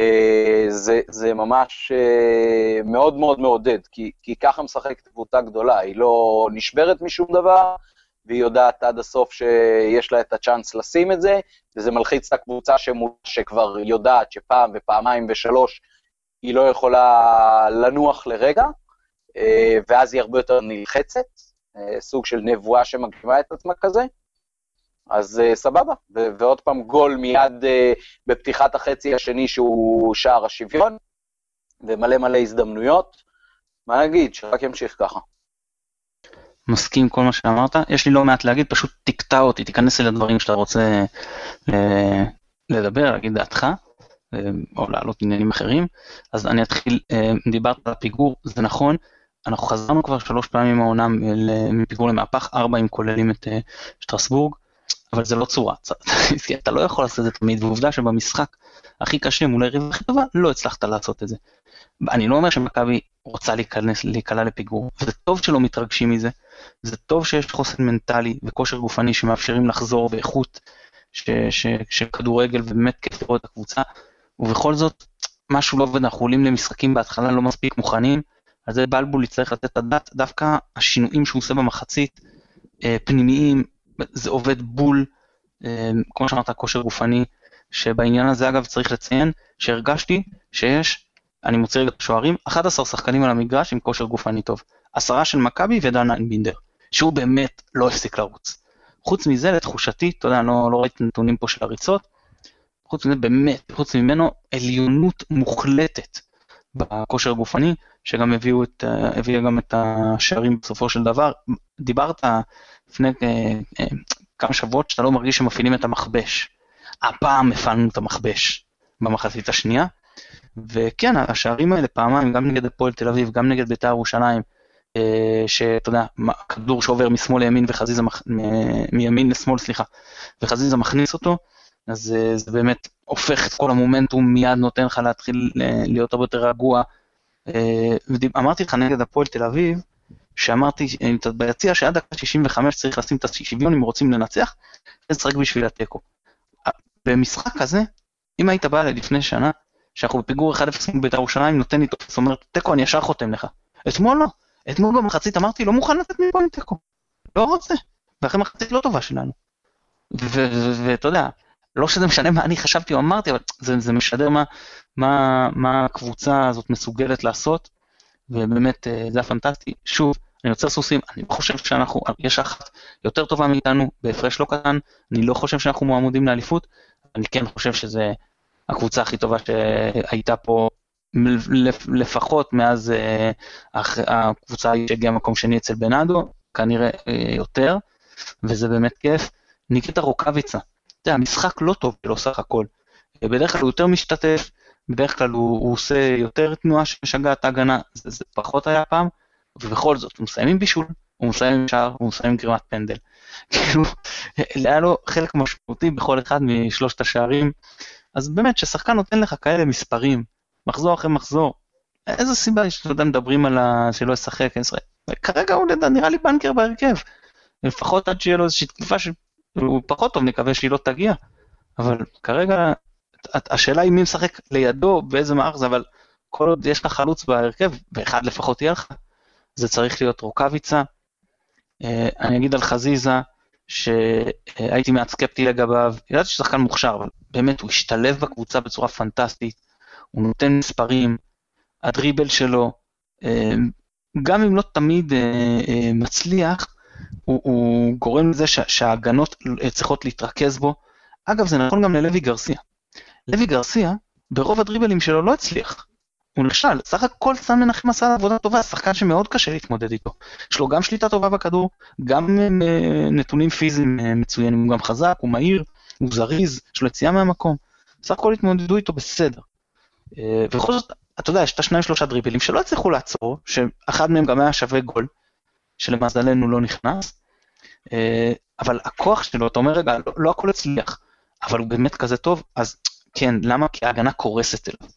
אה, זה, זה ממש אה, מאוד מאוד מעודד, כי, כי ככה משחקת קבוצה גדולה, היא לא נשברת משום דבר, והיא יודעת עד הסוף שיש לה את הצ'אנס לשים את זה, וזה מלחיץ את הקבוצה שכבר יודעת שפעם ופעמיים ושלוש היא לא יכולה לנוח לרגע, אה, ואז היא הרבה יותר נלחצת, סוג של נבואה שמגשימה את עצמה כזה. אז uh, סבבה, ו- ועוד פעם גול מיד בפתיחת החצי השני שהוא שער השוויון, ומלא מלא הזדמנויות, מה נגיד, שרק ימשיך ככה. מסכים כל מה שאמרת, יש לי לא מעט להגיד, פשוט תקטע אותי, תיכנס אל הדברים שאתה רוצה אה, לדבר, להגיד דעתך, אה, או להעלות עניינים אחרים. אז אני אתחיל, אה, דיברת על הפיגור, זה נכון, אנחנו חזרנו כבר שלוש פעמים העונה מפיגור למהפך, ארבע אם כוללים את שטרסבורג, אבל זה לא צורה, אתה לא יכול לעשות את זה תמיד, ועובדה שבמשחק הכי קשה מול היריב הכי טובה, לא הצלחת לעשות את זה. אני לא אומר שמכבי רוצה להיכנס, להיקלע לפיגור, זה טוב שלא מתרגשים מזה, זה טוב שיש חוסן מנטלי וכושר גופני שמאפשרים לחזור באיכות של כדורגל ובאמת כיף לראות את הקבוצה, ובכל זאת, משהו לא עובד, אנחנו עולים למשחקים בהתחלה לא מספיק מוכנים, על זה בלבול יצטרך לתת את הדעת, דווקא השינויים שהוא עושה במחצית, אה, פנימיים, זה עובד בול, אה, כמו שאמרת, כושר גופני, שבעניין הזה אגב צריך לציין שהרגשתי שיש, אני מוציא רגע את השוערים, 11 שחקנים על המגרש עם כושר גופני טוב. עשרה של מכבי ודן איינבינדר, שהוא באמת לא הפסיק לרוץ. חוץ מזה, לתחושתי, אתה יודע, אני לא, לא ראיתי נתונים פה של הריצות, חוץ מזה, באמת, חוץ ממנו, עליונות מוחלטת בכושר הגופני, שגם הביאו את, הביאה גם את השערים בסופו של דבר. דיברת לפני אה, אה, כמה שבועות שאתה לא מרגיש שמפעילים את המכבש. הפעם הפעלנו את המכבש במחצית השנייה, וכן, השערים האלה פעמיים, גם נגד הפועל תל אביב, גם נגד בית"ר ירושלים, אה, שאתה יודע, כדור שעובר משמאל לימין וחזיזה, מימין לשמאל, סליחה, וחזיזה מכניס אותו, אז אה, זה באמת הופך את כל המומנטום, מיד נותן לך להתחיל אה, להיות הרבה יותר רגוע. אמרתי לך נגד הפועל תל אביב, שאמרתי ביציע שעד דקה 65 צריך לשים את השוויון אם רוצים לנצח, לשחק בשביל התיקו. במשחק הזה, אם היית בא לפני שנה, שאנחנו בפיגור 1-0 מול בית"ר ירושלים, נותן לי טופס, אומר, תיקו, אני ישר חותם לך. אתמול לא. אתמול במחצית אמרתי, לא מוכן לתת מפה עם תיקו. לא רוצה. ואחרי מחצית לא טובה שלנו. ואתה יודע, לא שזה משנה מה אני חשבתי או אמרתי, אבל זה, זה משדר מה, מה, מה הקבוצה הזאת מסוגלת לעשות, ובאמת אה, זה היה פנטסטי. שוב, אני יוצר סוסים, אני חושב שאנחנו, יש אחת יותר טובה מאיתנו, בהפרש לא קטן, אני לא חושב שאנחנו מועמדים לאליפות, אני כן חושב שזה הקבוצה הכי טובה שהייתה פה לפחות מאז אה, הקבוצה שהגיעה מקום שני אצל בנאדו, כנראה אה, יותר, וזה באמת כיף. ניקיטה רוקאביצה, יודע, המשחק לא טוב שלו סך הכל. בדרך כלל הוא יותר משתתף, בדרך כלל הוא, הוא עושה יותר תנועה שמשגעת ההגנה, זה, זה פחות היה פעם, ובכל זאת, הוא מסיים עם בישול, הוא מסיים עם שער, הוא מסיים עם גרימת פנדל. כאילו, היה לו חלק משמעותי בכל אחד משלושת השערים, אז באמת, כששחקן נותן לך כאלה מספרים, מחזור אחרי מחזור, איזה סיבה יש, אתה יודע, מדברים על ה... שלא ישחק. כרגע הוא נראה לי בנקר בהרכב. לפחות עד שיהיה לו איזושהי תקופה שהוא פחות טוב, נקווה שהיא לא תגיע. אבל כרגע, השאלה היא מי משחק לידו, באיזה מערך זה, אבל כל עוד יש לך חלוץ בהרכב, ואחד לפחות יהיה לך, זה צריך להיות רוקאביצה. אה, אני אגיד על חזיזה, שהייתי מעט סקפטי לגביו, ידעתי ששחקן מוכשר, אבל באמת הוא השתלב בקבוצה בצורה פנטסטית, הוא נותן מספרים, הדריבל שלו, אה, גם אם לא תמיד אה, מצליח, הוא, הוא גורם לזה שההגנות צריכות להתרכז בו. אגב, זה נכון גם ללוי גרסיה. לוי גרסיה, ברוב הדריבלים שלו לא הצליח. הוא נכשל, סך הכל סן מנחם עשה עבודה טובה, שחקן שמאוד קשה להתמודד איתו. יש לו גם שליטה טובה בכדור, גם נתונים פיזיים מצוינים, הוא גם חזק, הוא מהיר, הוא זריז, יש לו יציאה מהמקום. סך הכל התמודדו איתו בסדר. אה, ובכל זאת, אתה יודע, יש את השניים שלושה דריבלים שלא הצליחו לעצור, שאחד מהם גם היה שווה גול, שלמזלנו לא נכנס, אה, אבל הכוח שלו, אתה אומר, רגע, לא, לא הכל הצליח, אבל הוא באמת כזה טוב, אז כן, למה? כי ההגנה קורסת אליו.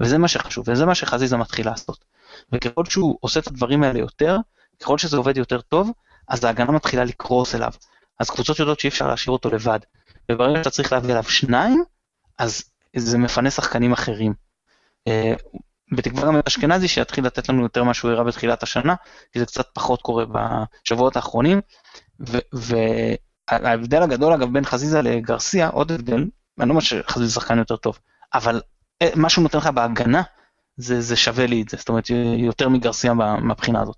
וזה מה שחשוב, וזה מה שחזיזה מתחיל לעשות. וככל שהוא עושה את הדברים האלה יותר, ככל שזה עובד יותר טוב, אז ההגנה מתחילה לקרוס אליו. אז קבוצות יודעות שאי אפשר להשאיר אותו לבד. וברגע שאתה צריך להביא אליו שניים, אז זה מפנה שחקנים אחרים. בתקווה גם אשכנזי שיתחיל לתת לנו יותר מה שהוא הראה בתחילת השנה, כי זה קצת פחות קורה בשבועות האחרונים. וההבדל הגדול אגב בין חזיזה לגרסיה, עוד הבדל, אני לא אומר שחזיזה שחקן יותר טוב, אבל אה, מה שהוא נותן לך בהגנה, זה, זה שווה לי את זה, זאת אומרת יותר מגרסיה מהבחינה הזאת.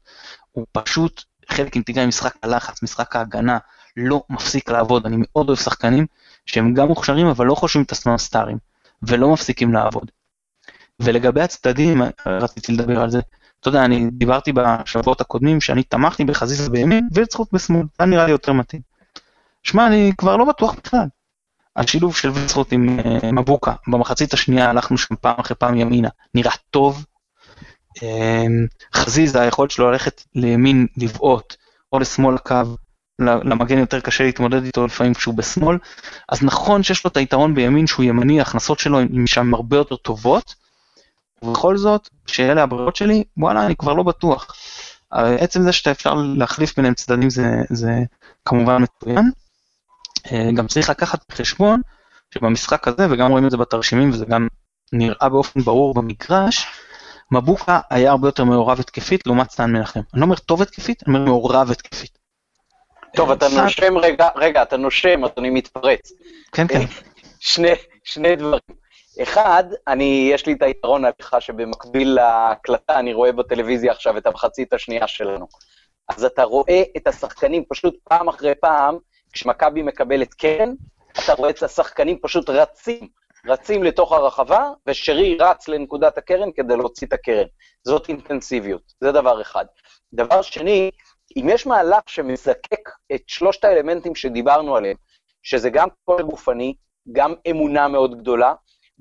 הוא פשוט חלק אינטגרלי משחק הלחץ, משחק ההגנה, לא מפסיק לעבוד, אני מאוד אוהב שחקנים שהם גם מוכשרים אבל לא חושבים את עצמם סטארים, ולא מפסיקים לעבוד. ולגבי הצדדים, רציתי לדבר על זה, אתה יודע, אני דיברתי בשבועות הקודמים שאני תמכתי בחזיזה בימין וצחוק בשמאל, זה נראה לי יותר מתאים. שמע, אני כבר לא בטוח בכלל. השילוב של וצחוק עם uh, מבוקה, במחצית השנייה הלכנו שם פעם אחרי פעם ימינה, נראה טוב. Uh, חזיזה, היכולת שלו ללכת לימין, לבעוט, או לשמאל הקו, למגן יותר קשה להתמודד איתו לפעמים כשהוא בשמאל, אז נכון שיש לו את היתרון בימין שהוא ימני, ההכנסות שלו הן שם הרבה יותר טובות, ובכל זאת, שאלה הברירות שלי, וואלה, אני כבר לא בטוח. עצם זה שאתה אפשר להחליף ביניהם צדדים זה, זה כמובן מצוין. אה, גם צריך לקחת בחשבון שבמשחק הזה, וגם רואים את זה בתרשימים, וזה גם נראה באופן ברור במגרש, מבוקה היה הרבה יותר מעורב התקפית לעומת סטן מנחם. אני לא אומר טוב התקפית, אני אומר מעורב התקפית. טוב, אתה נושם רגע, רגע, אתה נושם, אז אני מתפרץ. כן, כן. שני, שני דברים. אחד, אני, יש לי את היתרון עליך שבמקביל להקלטה אני רואה בטלוויזיה עכשיו את המחצית השנייה שלנו. אז אתה רואה את השחקנים פשוט פעם אחרי פעם, כשמכבי מקבלת קרן, אתה רואה את השחקנים פשוט רצים, רצים לתוך הרחבה, ושרי רץ לנקודת הקרן כדי להוציא את הקרן. זאת אינטנסיביות, זה דבר אחד. דבר שני, אם יש מהלך שמזקק את שלושת האלמנטים שדיברנו עליהם, שזה גם כוח גופני, גם אמונה מאוד גדולה,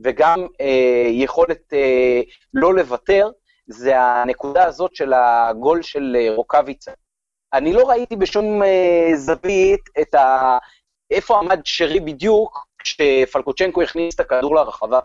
וגם אה, יכולת אה, לא לוותר, זה הנקודה הזאת של הגול של אה, רוקאביצה. אני לא ראיתי בשום אה, זווית את ה... איפה עמד שרי בדיוק כשפלקוצ'נקו הכניס את הכדור לרחבה.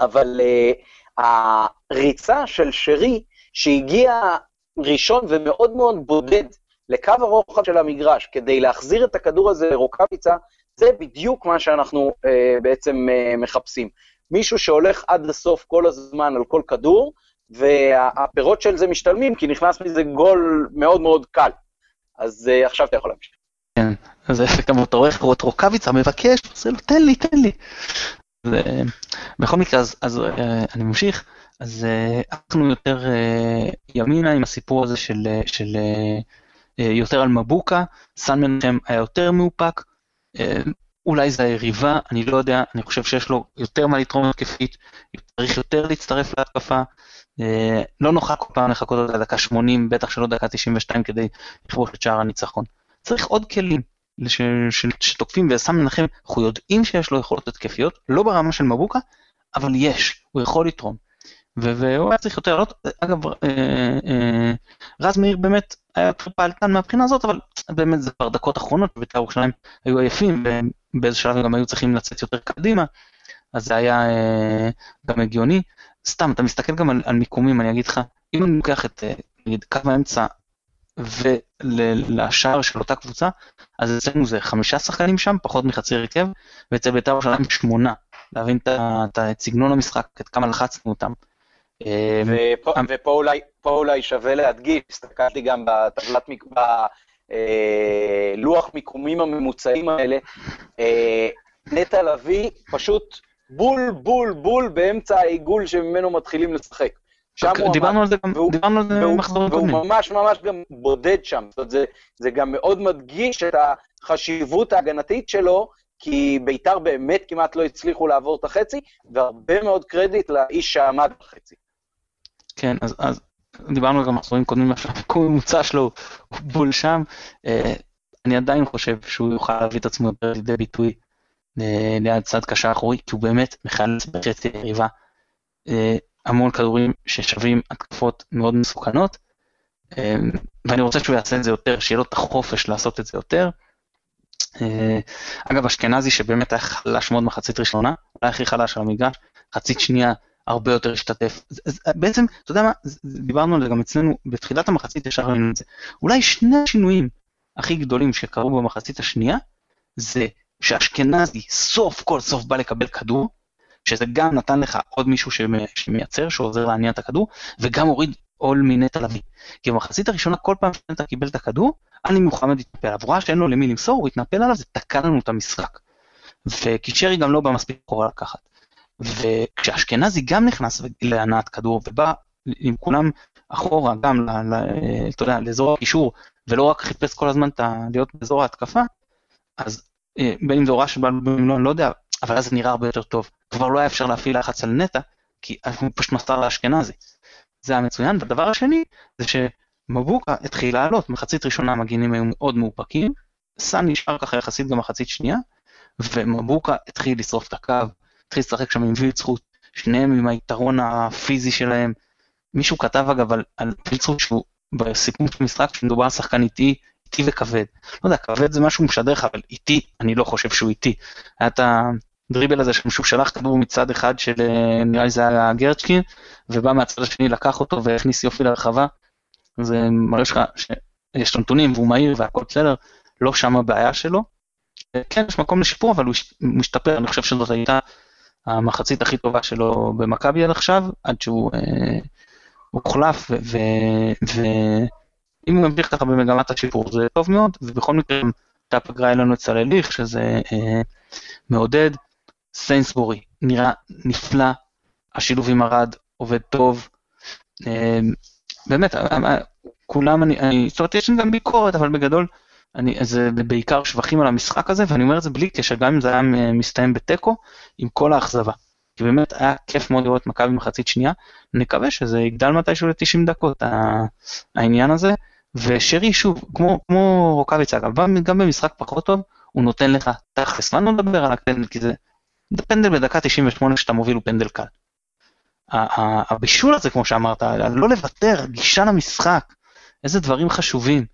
אבל אה, הריצה של שרי, שהגיע ראשון ומאוד מאוד בודד לקו הרוחב של המגרש כדי להחזיר את הכדור הזה לרוקאביצה, זה בדיוק מה שאנחנו אה, בעצם אה, מחפשים. מישהו שהולך עד הסוף כל הזמן על כל כדור, והפירות של זה משתלמים, כי נכנס מזה גול מאוד מאוד קל. אז אה, עכשיו אתה יכול להמשיך. כן, אז רואה את רוקאביצה מבקש, עושה לו תן לי, תן לי. זה, בכל מקרה, אז, אז אה, אני ממשיך. אז אה, הלכנו יותר אה, ימינה עם הסיפור הזה של, אה, של יותר על מבוקה, סן מנחם היה יותר מאופק, אולי זה היריבה, אני לא יודע, אני חושב שיש לו יותר מה לתרום התקפית, צריך יותר להצטרף להתקפה. לא נוכל כל פעם לחכות עוד לדקה 80, בטח שלא דקה 92 כדי לכבוש את שער הניצחון. צריך עוד כלים שתוקפים וסן מנחם, אנחנו יודעים שיש לו יכולות התקפיות, לא ברמה של מבוקה, אבל יש, הוא יכול לתרום. והוא היה צריך יותר לעלות, אגב, אה, אה, רז מאיר באמת היה פעלתן מהבחינה הזאת, אבל באמת זה כבר דקות אחרונות, בית"ר ירושלים היו עייפים, ובאיזה שלב גם היו צריכים לצאת יותר קדימה, אז זה היה אה, גם הגיוני. סתם, אתה מסתכל גם על, מיקומים, אני אגיד לך, אם אני לוקח את, קו האמצע ולשער של אותה קבוצה, אז אצלנו זה חמישה שחקנים שם, פחות מחצי הרכב, ואצל בית"ר ירושלים שמונה, להבין את סגנון המשחק, את כמה לחצנו אותם. אמ, ופה, אמ- ופה אולי, אולי שווה להדגיש, הסתכלתי גם בטבלת, בלוח אה, מיקומים הממוצעים האלה, אה, נטע לביא פשוט בול, בול, בול באמצע העיגול שממנו מתחילים לשחק. דיברנו על זה גם, דיברנו על זה במחזורים קודמים. והוא ממש ממש גם בודד שם, זאת אומרת, זה, זה גם מאוד מדגיש את החשיבות ההגנתית שלו, כי בית"ר באמת כמעט לא הצליחו לעבור את החצי, והרבה מאוד קרדיט לאיש שעמד בחצי. כן, אז, אז דיברנו גם מחזורים קודמים, שהמיקום הממוצע שלו הוא בול שם. אה, אני עדיין חושב שהוא יוכל להביא את עצמו יותר לידי ביטוי אה, ליד צד קשה אחורי, כי הוא באמת מחלץ בחצי יריבה אה, המון כדורים ששווים התקפות מאוד מסוכנות, ואני רוצה שהוא יעשה את זה יותר, שיהיה לו את החופש לעשות את זה יותר. אגב, אשכנזי שבאמת היה חלש מאוד מחצית ראשונה, אולי הכי חלש על המגרש, חצית שנייה הרבה יותר השתתף. בעצם, אתה יודע מה, דיברנו על זה גם אצלנו, בתחילת המחצית ישר ראינו את זה. אולי שני השינויים הכי גדולים שקרו במחצית השנייה, זה שאשכנזי סוף כל סוף בא לקבל כדור, שזה גם נתן לך עוד מישהו שמייצר, שעוזר להניע את הכדור, וגם הוריד עול מנטע לביא. כי במחצית הראשונה כל פעם שנטע קיבל את הכדור, עלי מוחמד התנפל עליו, הוא ראה שאין לו למי למסור, הוא התנפל עליו, זה תקע לנו את המשחק. וקיצ'רי גם לא בא מספיק אחורה לקחת. וכשאשכנזי גם נכנס להנעת כדור ובא עם כולם אחורה גם, ל, ל, אתה יודע, לאזור הקישור, ולא רק חיפש כל הזמן להיות באזור ההתקפה, אז אה, בין אם זה שבא בין לא, אני לא יודע, אבל אז זה נראה הרבה יותר טוב. כבר לא היה אפשר להפעיל לחץ על נטע, כי הוא פשוט מסר לאשכנזי. זה היה מצוין. והדבר השני, זה שמבוקה התחיל לעלות, מחצית ראשונה המגינים היו מאוד מאופקים, סאן נשאר ככה יחסית גם מחצית שנייה, ומבוקה התחיל לשרוף את הקו, התחיל לשחק שם עם וילצחוט, שניהם עם היתרון הפיזי שלהם. מישהו כתב אגב על, על וילצחוט שהוא בסיכום של המשחק, שמדובר על שחקן איטי, איטי וכבד. לא יודע, כבד זה משהו משדר לך, אבל איטי, אני לא חושב שהוא איטי. היה את הדריבל הזה שהוא שלח כדור מצד אחד של, אה, נראה לי זה היה גרצ'קין, ובא מהצד השני, לקח אותו והכניס יופי לרחבה. זה מראה לך שיש לו נתונים והוא מהיר והכל בסדר, לא שם הבעיה שלו. כן, יש מקום לשיפור, אבל הוא משתפר, אני חושב שזאת הייתה המחצית הכי טובה שלו במכבי עד עכשיו, עד שהוא אה, הוחלף, ואם הוא ממשיך ככה במגמת השיפור זה טוב מאוד, ובכל מקרה הייתה פגרה אלינו אצל הליך, שזה אה, מעודד. סיינסבורי נראה נפלא, השילוב עם ארד עובד טוב. אה, באמת, אה, אה, כולם, אני, אני, זאת אומרת, יש גם ביקורת, אבל בגדול, אני, זה בעיקר שבחים על המשחק הזה, ואני אומר את זה בלי קשר, גם אם זה היה מסתיים בתיקו, עם כל האכזבה. כי באמת היה כיף מאוד לראות מכבי מחצית שנייה, נקווה שזה יגדל מתישהו ל-90 דקות, העניין הזה. ושרי, שוב, כמו, כמו רוקאביץ אגב, גם במשחק פחות טוב, הוא נותן לך תכלס, מה לא נדבר על הפנדל, כי זה פנדל בדקה 98 שאתה מוביל הוא פנדל קל. הבישול הזה, כמו שאמרת, לא לוותר, גישה למשחק, איזה דברים חשובים.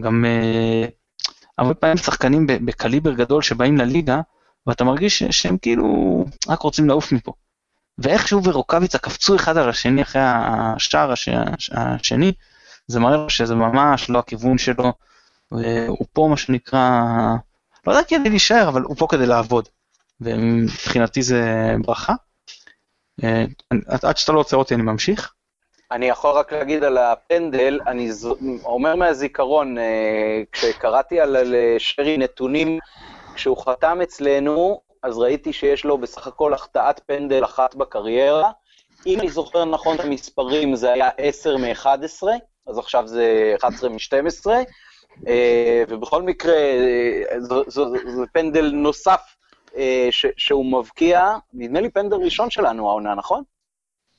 גם uh, הרבה פעמים שחקנים בקליבר גדול שבאים לליגה, ואתה מרגיש שהם כאילו רק רוצים לעוף מפה. ואיכשהו ורוקאביצה קפצו אחד על השני אחרי השער הש... השני, זה מראה שזה ממש לא הכיוון שלו, הוא פה מה שנקרא, לא יודע כדי להישאר, אבל הוא פה כדי לעבוד. ומבחינתי זה ברכה. אה, עד שאתה לא עוצר אותי אני ממשיך. אני יכול רק להגיד על הפנדל, אני ז... אומר מהזיכרון, אה, כשקראתי על שרי נתונים, כשהוא חתם אצלנו, אז ראיתי שיש לו בסך הכל החטאת פנדל אחת בקריירה. אם אני זוכר נכון את המספרים, זה היה 10 מ-11, אז עכשיו זה 11 מ-12, אה, ובכל מקרה, זה פנדל נוסף ש, שהוא מבקיע, נדמה לי פנדל ראשון שלנו העונה, נכון?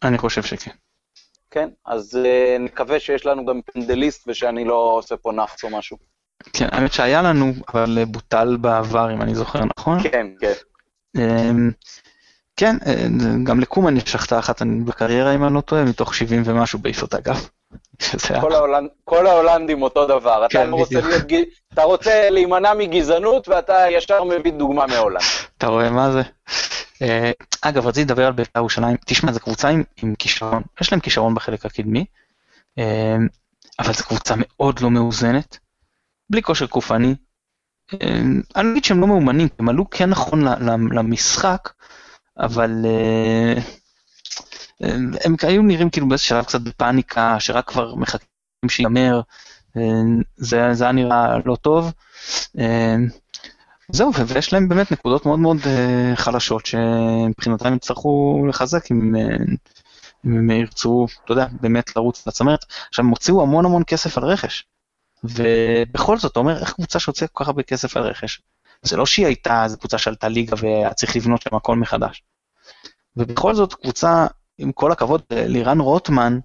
אני חושב שכן. כן, אז uh, נקווה שיש לנו גם פנדליסט ושאני לא עושה פה נאחס או משהו. כן, האמת שהיה לנו, אבל בוטל בעבר, אם אני זוכר נכון. כן, כן. Um, כן, אה, גם לקומן יש החטאה אחת בקריירה, אם אני לא טועה, מתוך 70 ומשהו בעיפות אגף. כל, ההולנד, כל ההולנדים אותו דבר. כן, אתה, רוצה להיות, אתה רוצה להימנע מגזענות ואתה ישר מביא דוגמה מהולנד. אתה רואה מה זה? אה, אגב, רציתי לדבר על בית"ר ירושלים. תשמע, זו קבוצה עם, עם כישרון, יש להם כישרון בחלק הקדמי, אה, אבל זו קבוצה מאוד לא מאוזנת, בלי כושר גופני. אני אגיד שהם לא מאומנים, הם עלו כן נכון למשחק, אבל הם היו נראים כאילו באיזה שלב קצת בפאניקה, שרק כבר מחכים שיגמר, uh, זה, זה היה נראה לא טוב. Uh, זהו, ויש להם באמת נקודות מאוד מאוד uh, חלשות שמבחינתם יצטרכו לחזק אם, אם הם ירצו, אתה יודע, באמת לרוץ לצמרת. עכשיו, הם הוציאו המון המון כסף על רכש. ובכל זאת, אתה אומר, איך קבוצה שהוציאה כל כך הרבה כסף על רכש, זה לא שהיא הייתה איזה קבוצה שעלתה ליגה והיה צריך לבנות שם הכל מחדש. ובכל זאת קבוצה, עם כל הכבוד לירן רוטמן,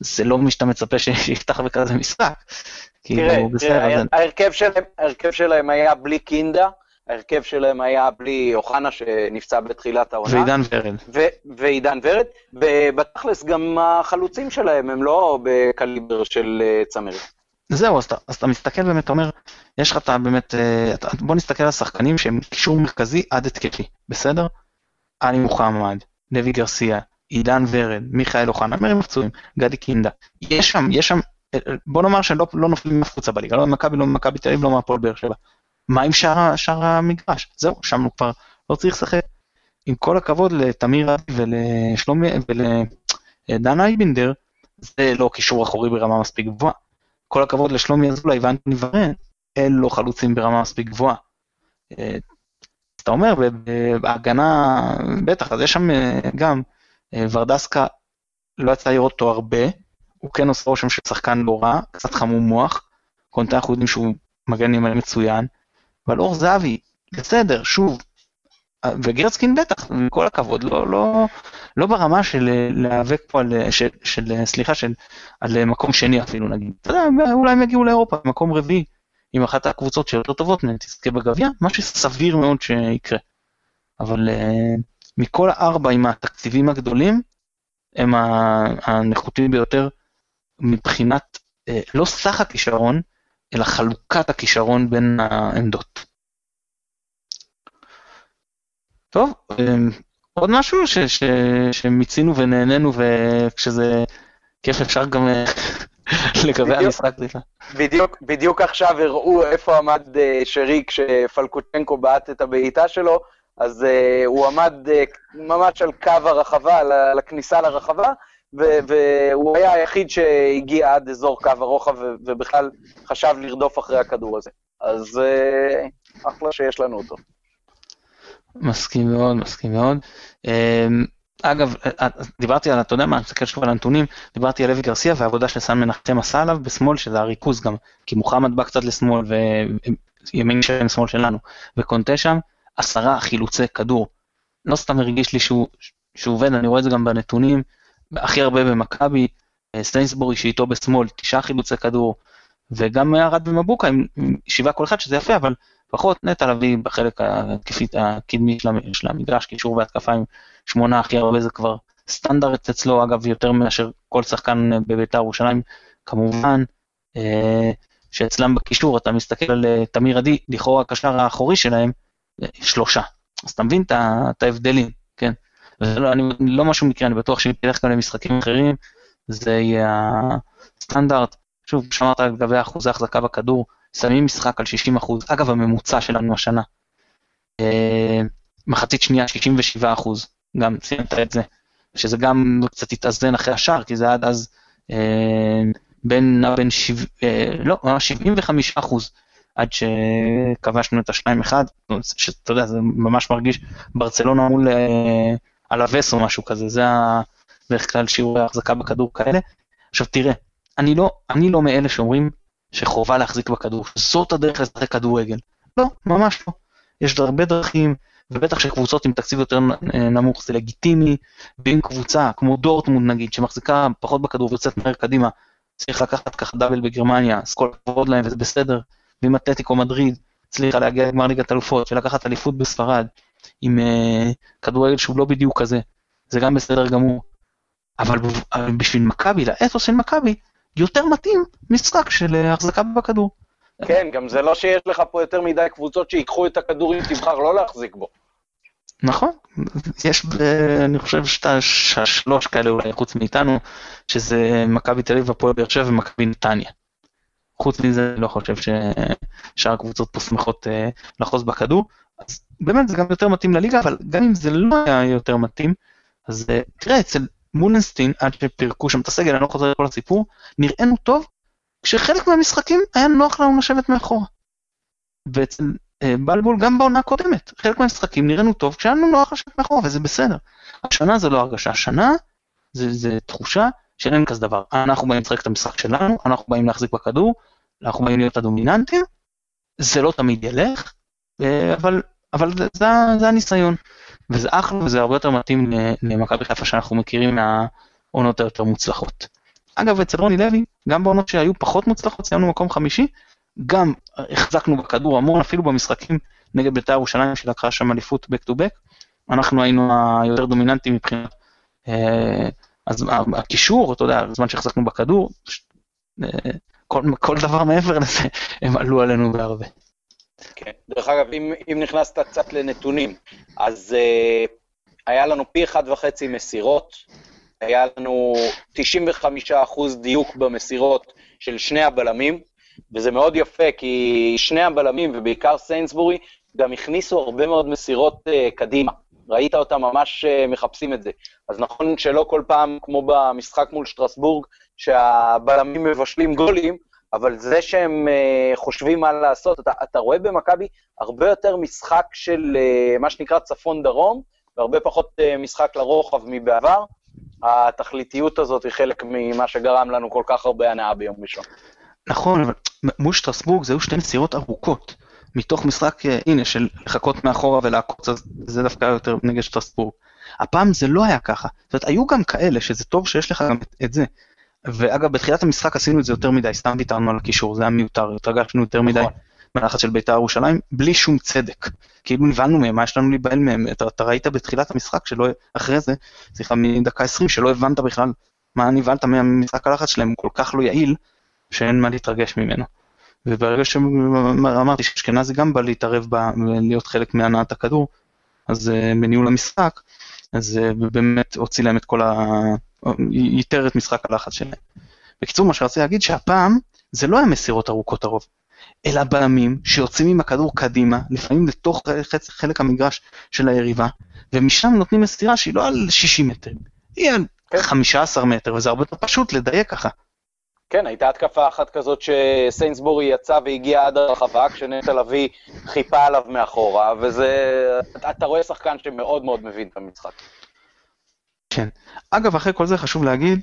זה לא מי שאתה מצפה שיפתח בכזה משחק. תראה, תראה, ההרכב שלהם, ההרכב שלהם היה בלי קינדה, ההרכב שלהם היה בלי אוחנה שנפצע בתחילת העונה. ועידן ורד. ועידן ורד, ובתכלס גם החלוצים שלהם הם לא בקליבר של אה, צמרת. זהו, אז אתה, אז אתה מסתכל באמת, אתה אומר, יש לך אתה באמת, אה, אתה, בוא נסתכל על שחקנים שהם קישור מרכזי עד התקפי, בסדר? עלי מוחמד, לוי גרסיה, עידן ורד, מיכאל אוחנה, מרים פצועים, גדי קינדה, יש שם, יש שם, אה, בוא נאמר שלא לא נופלים מאף קבוצה בליגה, לא ממכבי, לא ממכבי תל אביב, לא מהפועל באר שבע. מה עם שאר, שאר המגרש? זהו, שם הוא כבר לא צריך לשחק. עם כל הכבוד לתמיר ולשלומי ולדן אייבינדר, זה לא קישור אחורי ברמה מספיק גבוהה. כל הכבוד לשלומי אזולאי ואנטוני ורן, אלה לא חלוצים ברמה מספיק גבוהה. אה, אז אתה אומר, בהגנה, בטח, אז יש שם אה, גם, אה, ורדסקה, לא יצא לראות אותו הרבה, הוא כן עושה רושם של שחקן לא רע, קצת חמום מוח, קונטה אנחנו יודעים שהוא מגן ימני מצוין, אבל אור זהבי, בסדר, שוב, וגרצקין בטח, עם כל הכבוד, לא, לא, לא ברמה של להיאבק פה על, של, של, סליחה, של, על מקום שני אפילו נגיד. אתה יודע, אולי הם יגיעו לאירופה, מקום רביעי, עם אחת הקבוצות שיותר טובות מהן תזכה בגביע, משהו סביר מאוד שיקרה. אבל מכל הארבע עם התקציבים הגדולים, הם הנחותים ביותר מבחינת uh, לא סך הכישרון, אלא חלוקת הכישרון בין העמדות. טוב, אמ, עוד משהו ש, ש, שמיצינו ונהנינו וכשזה כיף אפשר גם אה, לגבי המשחק. בדיוק, בדיוק עכשיו הראו איפה עמד uh, שרי כשפלקוצ'נקו בעט את הבעיטה שלו, אז uh, הוא עמד uh, ממש על קו הרחבה, על, הכניסה לרחבה, והוא היה היחיד שהגיע עד אזור קו הרוחב ובכלל חשב לרדוף אחרי הכדור הזה. אז uh, אחלה שיש לנו אותו. מסכים מאוד, מסכים מאוד. אמ, אגב, דיברתי על, אתה יודע מה, אני מסתכל שוב על הנתונים, דיברתי על לוי גרסיה והעבודה שסן מנחם עשה עליו בשמאל, שזה הריכוז גם, כי מוחמד בא קצת לשמאל וימין שלהם שמאל שלנו, וקונטה שם, עשרה חילוצי כדור. לא סתם הרגיש לי שהוא, עובד, אני רואה את זה גם בנתונים, הכי הרבה במכבי, אה, סטיינסבורי שאיתו בשמאל, תשעה חילוצי כדור, וגם ארד ומבוקה עם שבעה כל אחד, שזה יפה, אבל פחות נטע לביא בחלק הקדמי של המגרש, קישור והתקפה עם שמונה הכי הרבה זה כבר סטנדרט אצלו, אגב, יותר מאשר כל שחקן בבית"ר ירושלים, כמובן, אה, שאצלם בקישור אתה מסתכל על אה, תמיר עדי, לכאורה הקשר האחורי שלהם, שלושה. אז אתה מבין את ההבדלים, כן? וזה לא, אני, לא משהו מקרה, אני בטוח שאם תלך גם למשחקים אחרים, זה יהיה הסטנדרט. שוב, שמעת לגבי אחוזי החזקה בכדור, שמים משחק על 60 אחוז, אגב הממוצע שלנו השנה. אה, מחצית שנייה 67 אחוז, גם ציינת את זה, שזה גם קצת התאזן אחרי השער, כי זה עד אז אה, בין, בין שבע, אה, לא, 75 אחוז, עד שכבשנו את השניים אחד, שאתה יודע, זה ממש מרגיש ברצלונה מול אלווס או משהו כזה, זה בדרך כלל שיעורי ההחזקה בכדור כאלה. עכשיו תראה, אני לא, אני לא מאלה שאומרים שחובה להחזיק בכדור, זאת הדרך לשחק כדורגל. לא, ממש לא. יש הרבה דרכים, ובטח שקבוצות עם תקציב יותר נמוך זה לגיטימי, ואם קבוצה כמו דורטמונד נגיד, שמחזיקה פחות בכדור ויוצאת מהר קדימה, צריך לקחת ככה דאבל בגרמניה, אז כל הכבוד להם וזה בסדר, ואם אתלטיקו מדריד הצליחה להגיע לגמר ליגת אלופות, ולקחת אליפות בספרד, עם uh, כדורגל שהוא לא בדיוק כזה, זה גם בסדר גמור. אבל בשביל מכבי, לאתוס של מכבי, יותר מתאים משחק של אה, החזקה בכדור. כן, גם זה לא שיש לך פה יותר מדי קבוצות שיקחו את הכדור אם תבחר לא להחזיק בו. נכון, יש, אני חושב, שלוש כאלה אולי חוץ מאיתנו, שזה מכבי תל אביב, הפועל באר שבע ומכבי נתניה. חוץ מזה, אני לא חושב ששאר הקבוצות פה שמחות אה, לחוז בכדור. אז באמת זה גם יותר מתאים לליגה, אבל גם אם זה לא היה יותר מתאים, אז אה, תראה, אצל מולנסטין, עד שפירקו שם את הסגל, אני לא חוזר לכל הסיפור, נראינו טוב, כשחלק מהמשחקים היה נוח לנו לשבת מאחורה. ואצל אה, בלבול גם בעונה הקודמת, חלק מהמשחקים נראינו טוב כשהיה לנו נוח לשבת מאחורה, וזה בסדר. השנה זה לא הרגשה, השנה זה, זה תחושה שאין כזה דבר. אנחנו באים לשחק את המשחק שלנו, אנחנו באים להחזיק בכדור, אנחנו באים להיות הדומיננטים, זה לא תמיד ילך, אבל, אבל זה, זה, זה הניסיון. וזה אחלה וזה הרבה יותר מתאים למכבי חיפה שאנחנו מכירים מהעונות היותר מוצלחות. אגב, אצל רוני לוי, גם בעונות שהיו פחות מוצלחות, סיימנו מקום חמישי, גם החזקנו בכדור המון, אפילו במשחקים נגד בית"ר ירושלים שלקחה שם אליפות back to back, אנחנו היינו היותר דומיננטיים מבחינת אה, אז הקישור, אתה יודע, בזמן שהחזקנו בכדור, אה, כל, כל דבר מעבר לזה, הם עלו עלינו בהרבה. כן. דרך אגב, אם, אם נכנסת קצת לנתונים, אז uh, היה לנו פי אחד וחצי מסירות, היה לנו 95% דיוק במסירות של שני הבלמים, וזה מאוד יפה, כי שני הבלמים, ובעיקר סיינסבורי, גם הכניסו הרבה מאוד מסירות uh, קדימה. ראית אותם ממש uh, מחפשים את זה. אז נכון שלא כל פעם, כמו במשחק מול שטרסבורג, שהבלמים מבשלים גולים, אבל זה שהם uh, חושבים מה לעשות, אתה, אתה רואה במכבי הרבה יותר משחק של uh, מה שנקרא צפון-דרום, והרבה פחות משחק לרוחב מבעבר. התכליתיות הזאת היא חלק ממה שגרם לנו כל כך הרבה הנאה ביום ראשון. נכון, אבל מול שטרסבורג זה היו שתי נסירות ארוכות. מתוך משחק, אה, הנה, של לחכות מאחורה ולעקוץ, אז זה דווקא יותר נגד שטרסבורג. הפעם זה לא היה ככה. זאת אומרת, היו גם כאלה שזה טוב שיש לך גם את, זה. ואגב, בתחילת המשחק עשינו את זה יותר מדי, סתם ויתרנו על הקישור, זה היה מיותר, התרגשנו יותר מדי נכון. בלחץ של בית"ר ירושלים, בלי שום צדק. כאילו נבהלנו מהם, מה יש לנו להיבהל מהם? אתה, אתה ראית בתחילת המשחק, שלא, אחרי זה, סליחה, מדקה 20, שלא הבנת בכלל מה נבהלת ממשחק הלחץ שלהם, הוא כל כך לא יעיל, שאין מה להתרגש ממנו. וברגע שאמרתי שאשכנזי גם בא להתערב בה ולהיות חלק מהנעת הכדור, אז אה, בניהול המשחק, אז אה, באמת הוציא להם את כל ה... ייתר את משחק הלחץ שלהם. בקיצור, מה שרציתי להגיד שהפעם זה לא היה מסירות ארוכות הרוב, אלא בלמים שיוצאים עם הכדור קדימה, לפעמים לתוך חצ- חלק המגרש של היריבה, ומשם נותנים מסירה שהיא לא על 60 מטר, היא על כן. 15 מטר, וזה הרבה יותר פשוט לדייק ככה. כן, הייתה התקפה אחת כזאת שסיינסבורי יצא והגיע עד הרחבה, כשנטע לביא חיפה עליו מאחורה, וזה... אתה רואה שחקן שמאוד מאוד מבין את המשחק. כן. אגב, אחרי כל זה חשוב להגיד,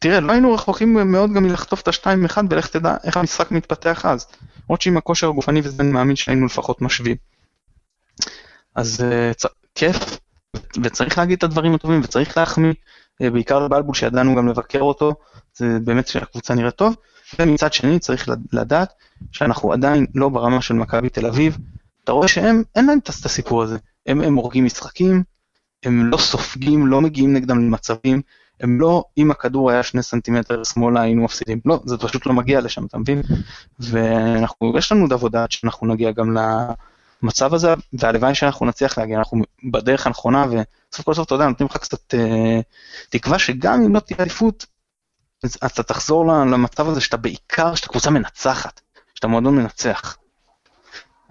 תראה, לא היינו רחוקים מאוד גם מלחטוף את השתיים אחד, ולך תדע איך המשחק מתפתח אז. למרות שעם הכושר הגופני וזה אני מאמין שהיינו לפחות משווים. אז uh, צ... כיף, וצריך להגיד את הדברים הטובים, וצריך להחמיא, בעיקר לבלבול שידענו גם לבקר אותו, זה באמת שהקבוצה נראית טוב, ומצד שני צריך לדעת שאנחנו עדיין לא ברמה של מכבי תל אביב, אתה רואה שהם, אין להם את הסיפור הזה, הם, הם הורגים משחקים, הם לא סופגים, לא מגיעים נגדם למצבים, הם לא, אם הכדור היה שני סנטימטר שמאלה היינו מפסידים, לא, זה פשוט לא מגיע לשם, אתה מבין? ואנחנו, יש לנו עוד עבודה עד שאנחנו נגיע גם למצב הזה, והלוואי שאנחנו נצליח להגיע, אנחנו בדרך הנכונה, וסוף כל סוף, אתה יודע, נותנים לך קצת אה, תקווה שגם אם לא תהיה אליפות, אז אתה תחזור למצב הזה שאתה בעיקר, שאתה קבוצה מנצחת, שאתה מועדון מנצח.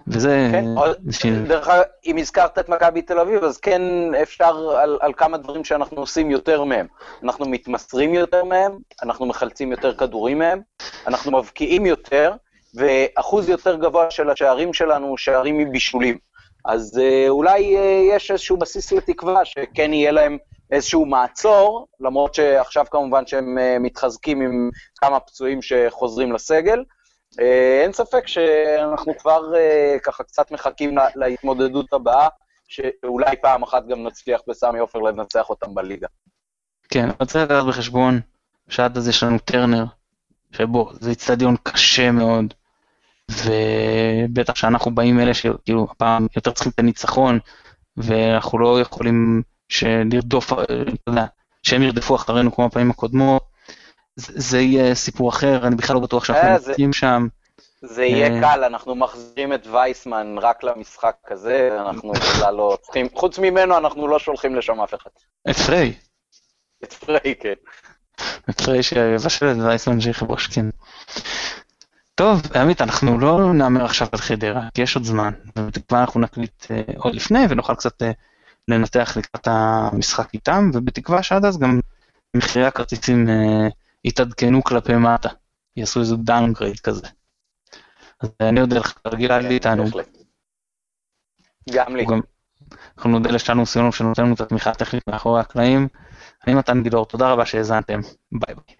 וזה... כן, בשביל- דרך אגב, אם הזכרת את מכבי תל אביב, אז כן אפשר על, על כמה דברים שאנחנו עושים יותר מהם. אנחנו מתמסרים יותר מהם, אנחנו מחלצים יותר כדורים מהם, אנחנו מבקיעים יותר, ואחוז יותר גבוה של השערים שלנו הוא שערים מבישולים. אז אה, אולי אה, יש איזשהו בסיס לתקווה שכן יהיה להם איזשהו מעצור, למרות שעכשיו כמובן שהם אה, מתחזקים עם כמה פצועים שחוזרים לסגל. אין ספק שאנחנו כבר ככה קצת מחכים לה- להתמודדות הבאה, שאולי פעם אחת גם נצליח בסמי עופר לנצח אותם בליגה. כן, אבל צריך לקחת בחשבון שעד אז יש לנו טרנר, שבו זה איצטדיון קשה מאוד, ובטח שאנחנו באים אלה שכאילו הפעם יותר צריכים את הניצחון, ואנחנו לא יכולים אתה יודע, שהם ירדפו אחרינו כמו הפעמים הקודמות, זה, זה יהיה סיפור אחר, אני בכלל לא בטוח שאנחנו אה, נמצאים שם. זה יהיה אה. קל, אנחנו מחזירים את וייסמן רק למשחק הזה, אנחנו בכלל לא צריכים, חוץ ממנו אנחנו לא שולחים לשם אף אחד. את פריי, את פריי, כן. את פריי שיבשל את וייסמן שיכבוש, כן. טוב, עמית, אנחנו לא נאמר עכשיו על חדרה, כי יש עוד זמן, ובתקווה אנחנו נקליט אה, עוד לפני ונוכל קצת אה, לנתח לקראת המשחק איתם, ובתקווה שעד אז גם מחירי הכרטיסים אה, יתעדכנו כלפי מטה, יעשו איזה downgrade כזה. אז אני אודה לך, רגילה לי איתנו. גם לי. גם- אנחנו נודה לשלנו סיונוב שנותן לנו את התמיכה הטכנית מאחורי הקלעים. אני מתן גילאור, תודה רבה שהאזנתם, ביי ביי.